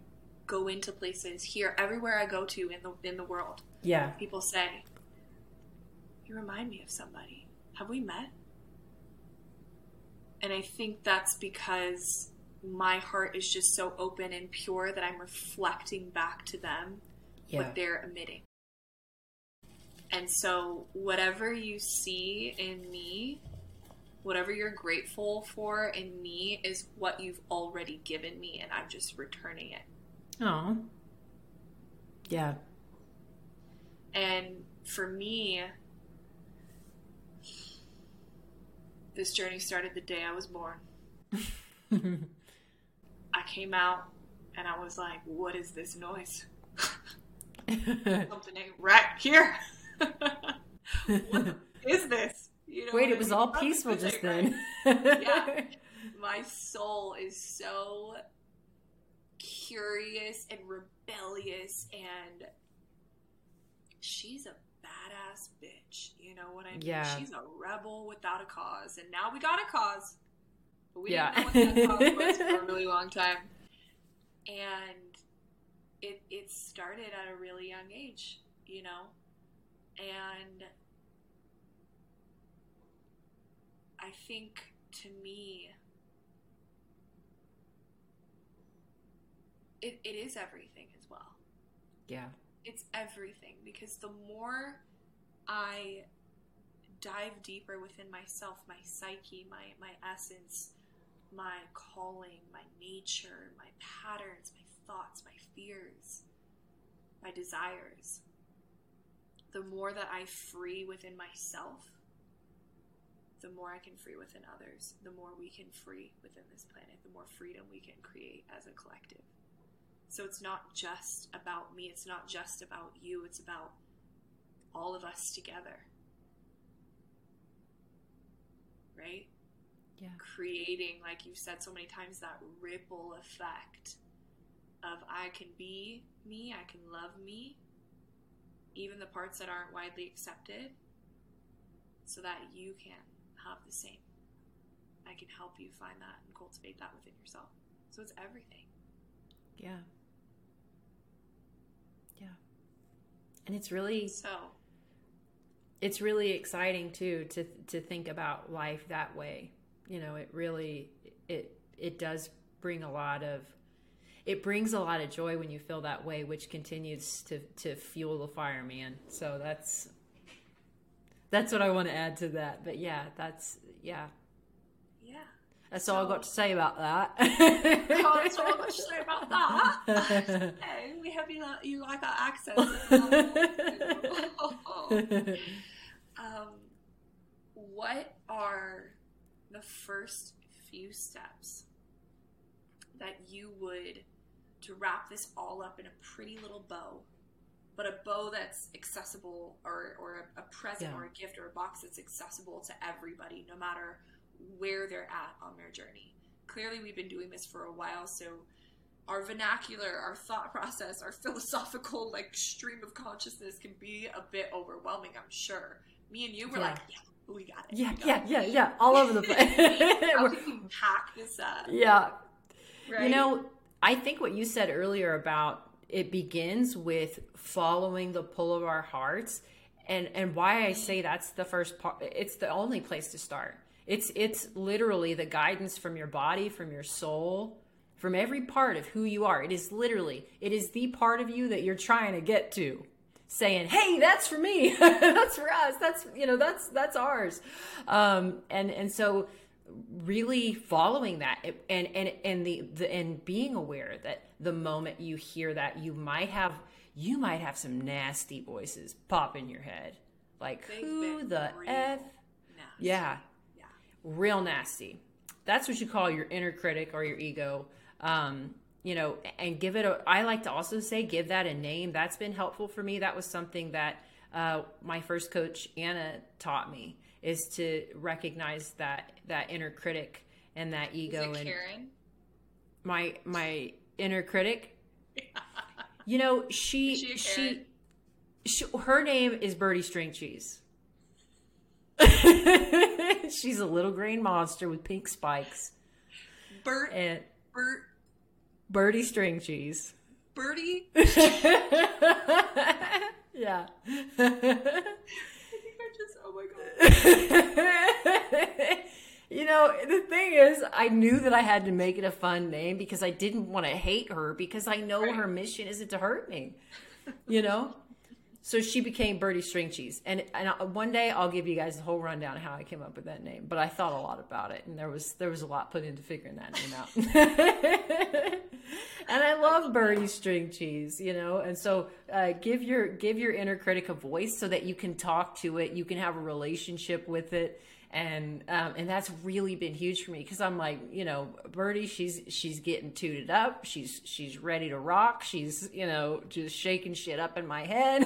go into places here, everywhere I go to in the in the world. Yeah. People say, "You remind me of somebody. Have we met?" And I think that's because my heart is just so open and pure that I'm reflecting back to them Yeah. what they're emitting. And so, whatever you see in me, whatever you're grateful for in me, is what you've already given me, and I'm just returning it. Oh. Yeah. And for me, this journey started the day I was born. I came out and I was like, what is this noise? Something ain't right here. what is this? You know Wait, it was all peaceful just right. then. Yeah. My soul is so curious and rebellious and she's a badass bitch. You know what I mean? Yeah. She's a rebel without a cause. And now we got a cause. But we Yeah. didn't know what that cause was for a really long time. And it it started at a really young age, you know? And I think to me it, it is everything as well yeah. it's everything because the more I dive deeper within myself, my psyche, my my essence, my calling, my nature, my patterns, my thoughts, my fears, my desires, the more that I free within myself, the more I can free within others, the more we can free within this planet, the more freedom we can create as a collective. So it's not just about me, it's not just about you, it's about all of us together. Right? Yeah. Creating, like you've said so many times, that ripple effect of I can be me, I can love me, even the parts that aren't widely accepted, so that you can have the same. I can help you find that and cultivate that within yourself. So it's everything. Yeah. Yeah. And it's really So it's really exciting too to to think about life that way. You know, it really it it does bring a lot of it brings a lot of joy when you feel that way, which continues to to fuel the fire, man. So that's that's what I want to add to that. But yeah, that's yeah. yeah. That's all I got to say about that. Oh, that's all I've got to say about that. Hey, we hope you, like- you like our accents. um, what are the first few steps that you would to wrap this all up in a pretty little bow, but a bow that's accessible or, or a, a present Yeah. or a gift or a box that's accessible to everybody, no matter where they're at on their journey. Clearly, we've been doing this for a while, so our vernacular, our thought process, our philosophical like stream of consciousness can be a bit overwhelming. I'm sure. Me and you were Yeah. like, yeah, we got it. yeah, got yeah, it." yeah, yeah, all over the place. How can you pack this up? yeah, Right? You know, I think what you said earlier about it begins with following the pull of our hearts and and why I say that's the first part it's the only place to start. It's it's literally the guidance from your body, from your soul, from every part of who you are. It is literally it is the part of you that you're trying to get to saying hey that's for me that's for us that's you know that's that's ours um and and so really following that and and and the, the and being aware that the moment you hear that you might have you might have some nasty voices pop in your head. Like They've who the f? yeah. Yeah. real nasty. That's what you call your inner critic or your ego. Um you know and give it a i like to also say give that a name. That's been helpful for me. That was something that uh, my first coach anna taught me is to recognize that that inner critic and that ego and Karen? my my inner critic you know she she she, she her name is birdie string cheese She's a little green monster with pink spikes. Bert, And Bert, Birdie string cheese. Birdie. yeah. I think I just. Oh my god. You know, the thing is, I knew that I had to make it a fun name because I didn't want to hate her because I know Right. her mission isn't to hurt me. You know? So she became Birdie String Cheese. And, and one day I'll give you guys the whole rundown of how I came up with that name. But I thought a lot about it and there was there was a lot put into figuring that name out. and I love Birdie String Cheese, you know? And so uh, give your give your inner critic a voice so that you can talk to it, you can have a relationship with it and um, and that's really been huge for me because I'm like, you know, Birdie, she's she's getting tooted up, she's she's ready to rock, she's you know just shaking shit up in my head,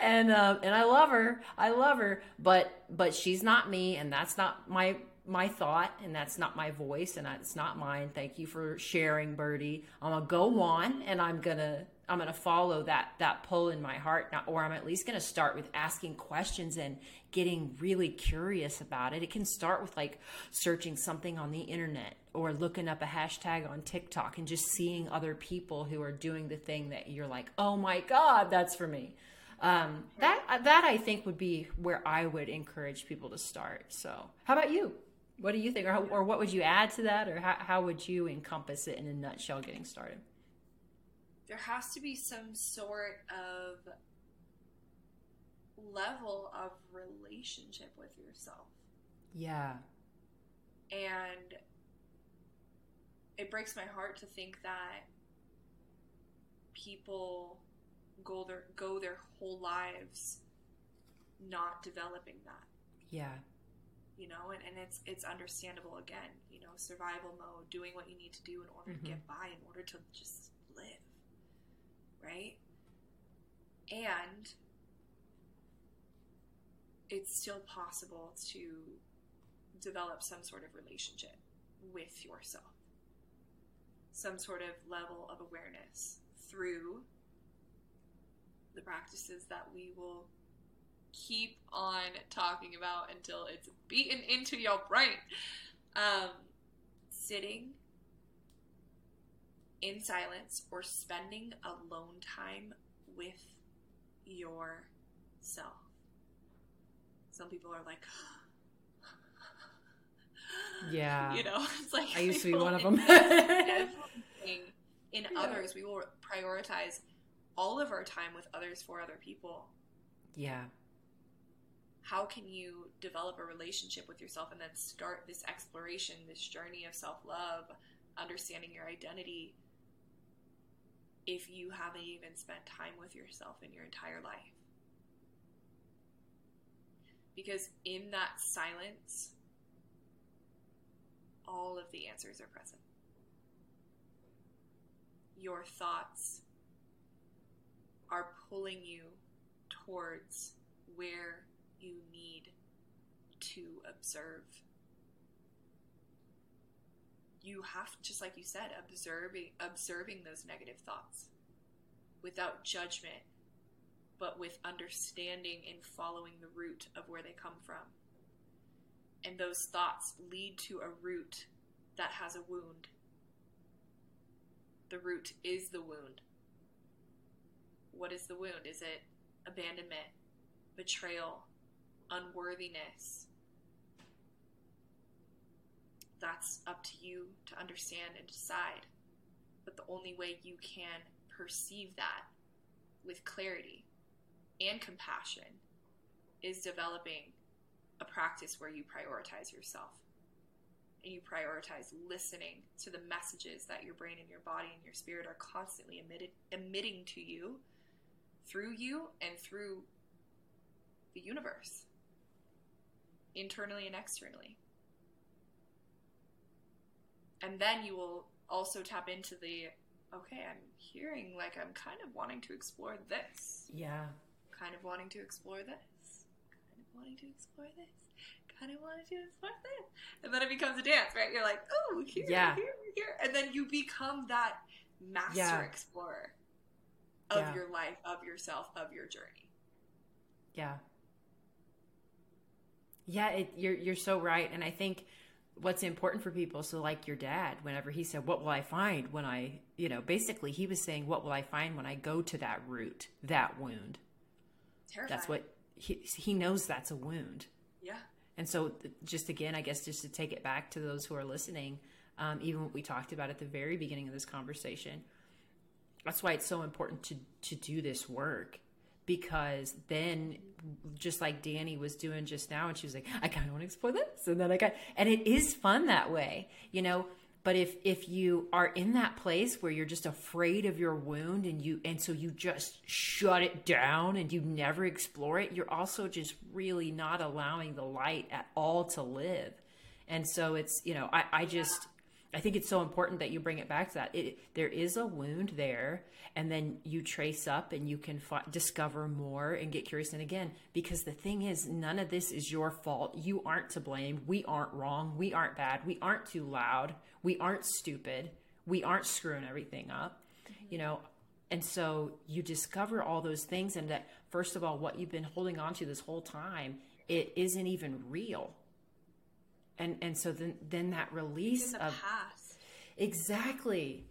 and um, and I love her, I love her, but but she's not me, and that's not my my thought, and that's not my voice, and that's not mine. Thank you for sharing, Birdie. I'm gonna go on, and I'm gonna I'm gonna follow that that pull in my heart, or I'm at least gonna start with asking questions and getting really curious about it. It can start with like searching something on the internet or looking up a hashtag on TikTok and just seeing other people who are doing the thing that you're like, oh my god, that's for me. Um, that that I think would be where I would encourage people to start. So, how about you? What do you think, or, or what would you add to that, or how, how would you encompass it in a nutshell? Getting started. There has to be some sort of level of relationship with yourself. Yeah. And it breaks my heart to think that people go their go their whole lives not developing that. Yeah. You know, and, and it's it's understandable again, you know, survival mode, doing what you need to do in order Mhm. to get by, in order to just live. Right? And it's still possible to develop some sort of relationship with yourself, some sort of level of awareness through the practices that we will keep on talking about until it's beaten into your brain. Um, sitting in silence or spending alone time with yourself. Some people are like, Yeah. you know, it's like I used to be one of them. in Yeah. others. We will prioritize all of our time with others for other people. Yeah. How can you develop a relationship with yourself and then start this exploration, this journey of self love, understanding your identity, if you haven't even spent time with yourself in your entire life? Because in that silence, all of the answers are present. Your thoughts are pulling you towards where you need to observe. You have, just like you said, observing observing those negative thoughts without judgment, but with understanding and following the root of where they come from. And those thoughts lead to a root that has a wound. The root is the wound. What is the wound? Is it abandonment, betrayal, unworthiness? That's up to you to understand and decide. But the only way you can perceive that with clarity and compassion is developing a practice where you prioritize yourself and you prioritize listening to the messages that your brain and your body and your spirit are constantly emitted, emitting to you through you and through the universe internally and externally and then you will also tap into the okay i'm hearing like i'm kind of wanting to explore this Yeah. kind of wanting to explore this, kind of wanting to explore this, kind of wanting to explore this. And then it becomes a dance, right? You're like, oh, here, Yeah. here, here. And then you become that master Yeah. explorer of Yeah. your life, of yourself, of your journey. Yeah. Yeah, it, you're you're so right, and I think what's important for people. So, like your dad, whenever he said, "What will I find when I," you know, basically he was saying, "What will I find when I go to that root, that wound?" Terrifying. That's what he he knows. That's a wound. Yeah. And so, just again, I guess just to take it back to those who are listening, um, even what we talked about at the very beginning of this conversation, that's why it's so important to to do this work because then just like Dani was doing just now and she was like I kind of want to explore this and then I got and it is fun that way you know? But if if you are in that place where you're just afraid of your wound and you and so you just shut it down and you never explore it you're also just really not allowing the light at all to live. And so it's you know I, I just I think it's so important that you bring it back to that. It, there is a wound there, and then you trace up and you can fi- discover more and get curious. And again, because the thing is, none of this is your fault. You aren't to blame. We aren't wrong. We aren't bad. We aren't too loud. We aren't stupid. We aren't screwing everything up. Mm-hmm. You know, and so you discover all those things, and that first of all, what you've been holding on to this whole time, it isn't even real and and so then then that release of past. exactly.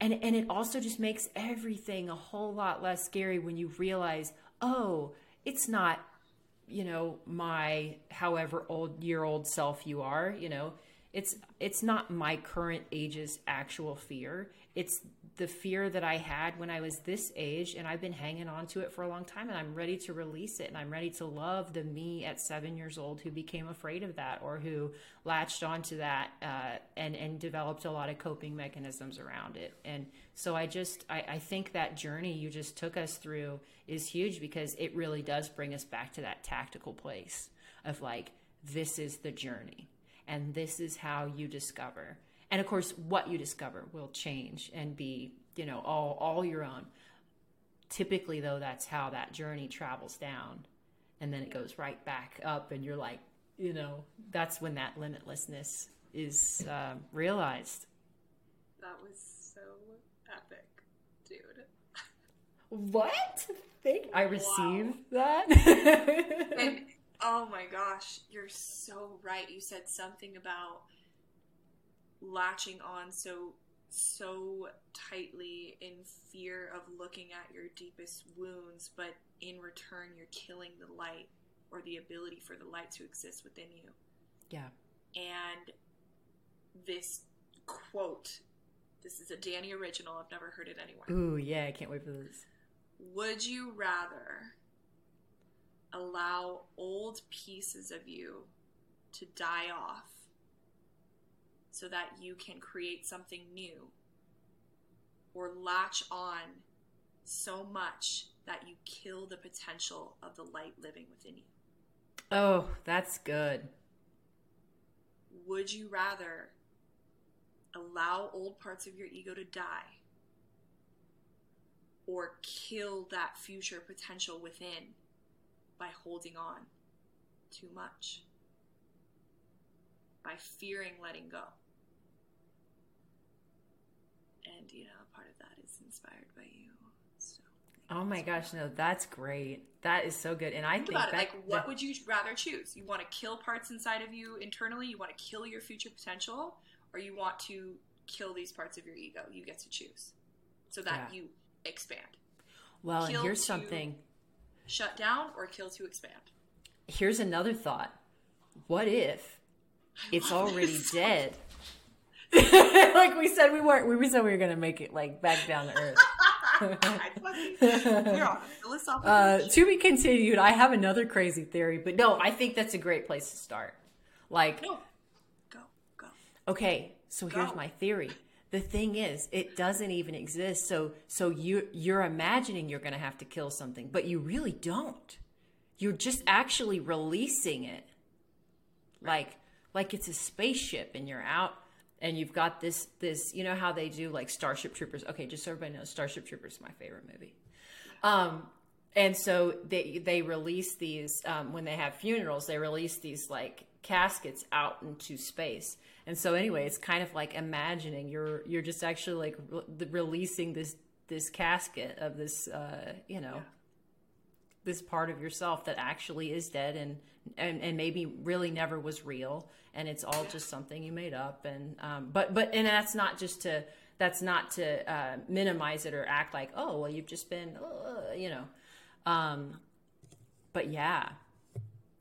And and it also just makes everything a whole lot less scary when you realize oh it's not you know my however old year old self you are you know? It's it's not my current age's actual fear it's the fear that I had when I was this age, and I've been hanging on to it for a long time, and I'm ready to release it, and I'm ready to love the me at seven years old who became afraid of that or who latched onto that uh, and and developed a lot of coping mechanisms around it. And so I just I, I think that journey you just took us through is huge because it really does bring us back to that tactical place of like this is the journey, and this is how you discover and of course what you discover will change and be you know all all your own. Typically though that's how that journey travels down and then it goes right back up and you're like you know that's when that limitlessness is um, realized. That was so epic, dude. what? Think i received that? And oh my gosh, you're so right. You said something about latching on so so tightly in fear of looking at your deepest wounds, but in return you're killing the light or the ability for the light to exist within you. yeah And this quote, this is a Dani original, I've never heard it anywhere. ooh yeah i can't wait for this Would you rather allow old pieces of you to die off so that you can create something new? Or latch on so much that you kill the potential of the light living within you? oh that's good Would you rather allow old parts of your ego to die or kill that future potential within by holding on too much? By fearing letting go. And, you know, part of that is inspired by you. So. oh my gosh no that's great that is so good and i Think think about it. Like, what that- would you rather choose? You want to kill parts inside of you internally? You want to kill your future potential? Or you want to kill these parts of your ego? You get to choose so that Yeah. you expand. well and kill here's something Shut down or kill to expand. here's another thought what if it's already dead like we said we weren't we said we were gonna make it like back down to earth. I fucking- You're on a philosophical uh, to be continued. I have another crazy theory but no i think that's a great place to start. Like No. Go, go. okay so here's my theory. The thing is it doesn't even exist so so you you're imagining you're gonna have to kill something but you really don't. You're just actually releasing it. Like like it's a spaceship and you're out and you've got this this you know how they do like starship troopers? Okay just so everybody knows starship troopers is my favorite movie. Um and so they they release these um, when they have funerals they release these like caskets out into space. And so anyway it's kind of like imagining you're you're just actually like re- releasing this this casket of this uh you know this part of yourself that actually is dead and and, and maybe really never was real. And it's all just something you made up. And um, but but and that's not just to that's not to uh, minimize it or act like oh well you've just been uh, you know. Um, but yeah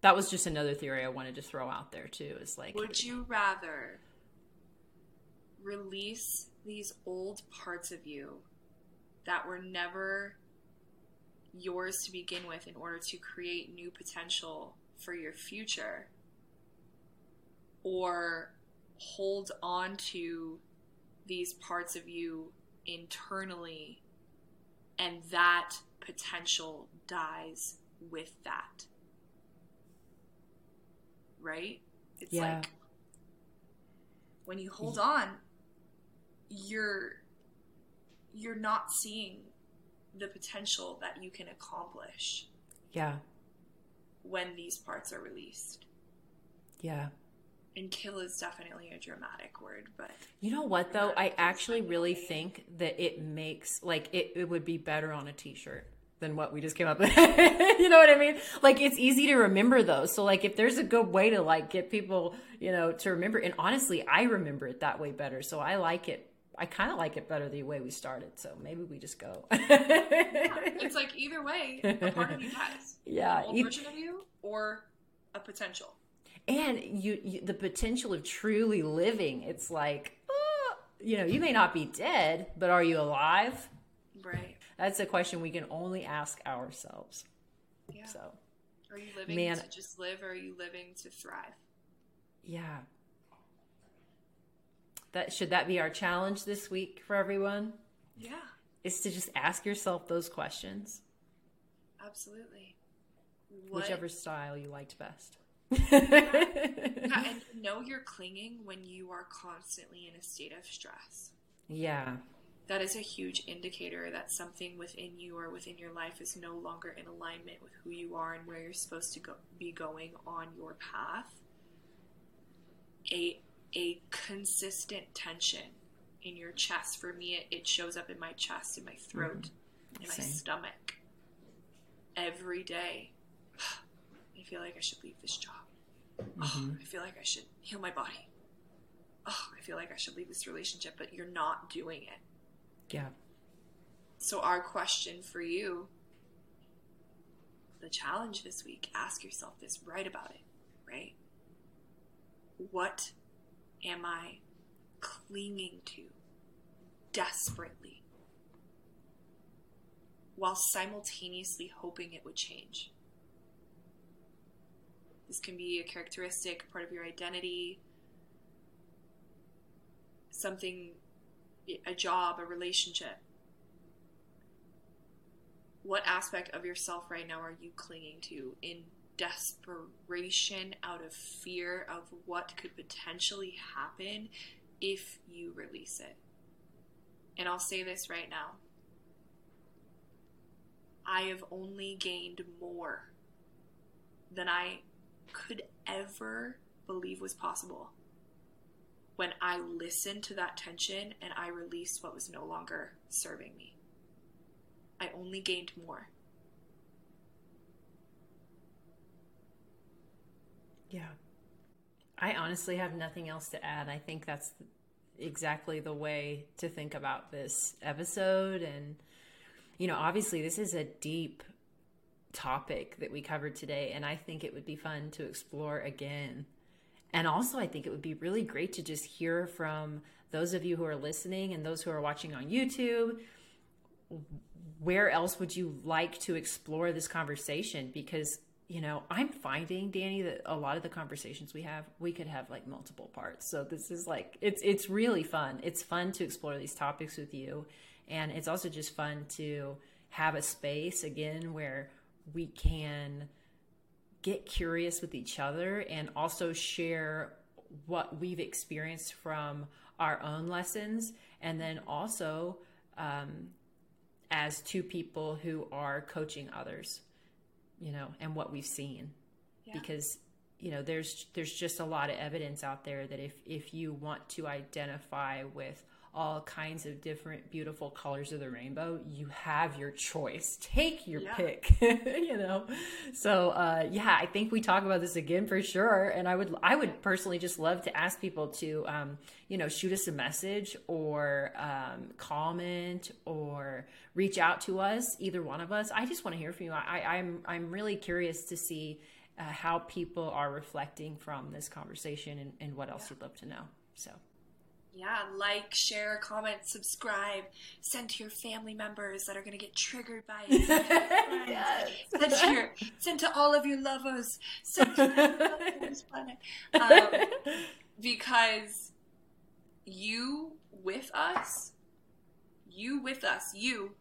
that was just another theory i wanted to throw out there too is like Would you rather release these old parts of you that were never yours to begin with in order to create new potential for your future? Or hold on to these parts of you internally and that potential dies with that? Right? It's Yeah. like when you hold on, you're you're not seeing the potential that you can accomplish yeah when these parts are released. yeah And kill is definitely a dramatic word, but You know what though? I actually really think that it makes like it, it would be better on a t-shirt than what we just came up with. you know what I mean? Like it's easy to remember those. So like if there's a good way to like get people, you know, to remember and honestly, I remember it that way better. So I like it I kind of like it better the way we started. So maybe we just go. it's like either way, a part of you dies. Yeah, An old version of you or a potential. and you, you the potential of truly living, it's like, uh, you know, you may not be dead, but are you alive? Right. That's a question we can only ask ourselves. Yeah. So, Are you living Man. to just live or are you living to thrive? yeah. That should that be our challenge this week for everyone? Yeah, Is to just ask yourself those questions, absolutely. What, whichever style you liked best. Yeah, and you know you're clinging when you are constantly in a state of stress. yeah. That is a huge indicator that something within you or within your life is no longer in alignment with who you are and where you're supposed to go, be going on your path. A a consistent tension in your chest. For me, it, it shows up in my chest, in my throat, mm-hmm. in my Same. stomach. Every day, I feel like I should leave this job. Oh, I feel like I should heal my body. Oh, I feel like I should leave this relationship, but you're not doing it. Yeah. So, our question for you, the challenge this week, ask yourself this, write about it, right? What am I clinging to desperately while simultaneously hoping it would change? This can be a characteristic, part of your identity, something, a job, a relationship. What aspect of yourself right now are you clinging to in desperation out of fear of what could potentially happen if you release it? And I'll say this right now I have only gained more than I could ever believe was possible when I listened to that tension and I released what was no longer serving me. I only gained more. Yeah. I honestly have nothing else to add. I think that's exactly the way to think about this episode. And, you know, obviously, this is a deep topic that we covered today. And I think it would be fun to explore again. And also, I think it would be really great to just hear from those of you who are listening and those who are watching on YouTube. Where else would you like to explore this conversation? Because you know, I'm finding, Dani, that a lot of the conversations we have, we could have like multiple parts. So this is like it's it's really fun. It's fun to explore these topics with you. And it's also just fun to have a space again where we can get curious with each other and also share what we've experienced from our own lessons and then also um, as two people who are coaching others you know and what we've seen Yeah. because you know there's there's just a lot of evidence out there that if if you want to identify with all kinds of different beautiful colors of the rainbow you have your choice. Take your Yeah. pick you know? So uh, yeah i think we talk about this again for sure and i would i would personally just love to ask people to um, you know shoot us a message or um, comment or reach out to us either one of us. I just want to hear from you. I, i'm i'm really curious to see uh, how people are reflecting from this conversation and, and what else you'd love to know so Yeah, like, share, comment, subscribe, send to your family members that are going to get triggered by it. Send to. Send to, your, send to all of your lovers. Send to this planet. Um, because you with us, you with us, you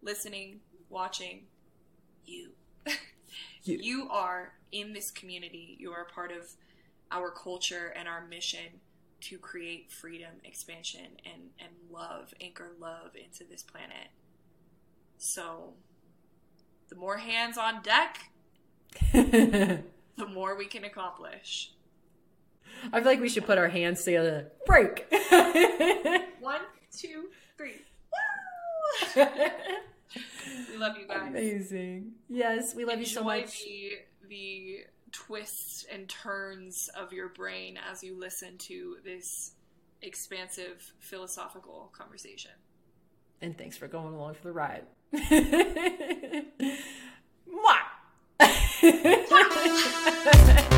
listening, watching, you. You. you are in this community. You are a part of our culture and our mission to create freedom, expansion, and, and love, anchor love into this planet. So, the more hands on deck, the more we can accomplish. I feel like we should put our hands together. Break. One, two, three. Woo! we love you guys. Amazing. Yes, we love you so much. The, the twists and turns of your brain as you listen to this expansive philosophical conversation. And thanks for going along for the ride. Mwah!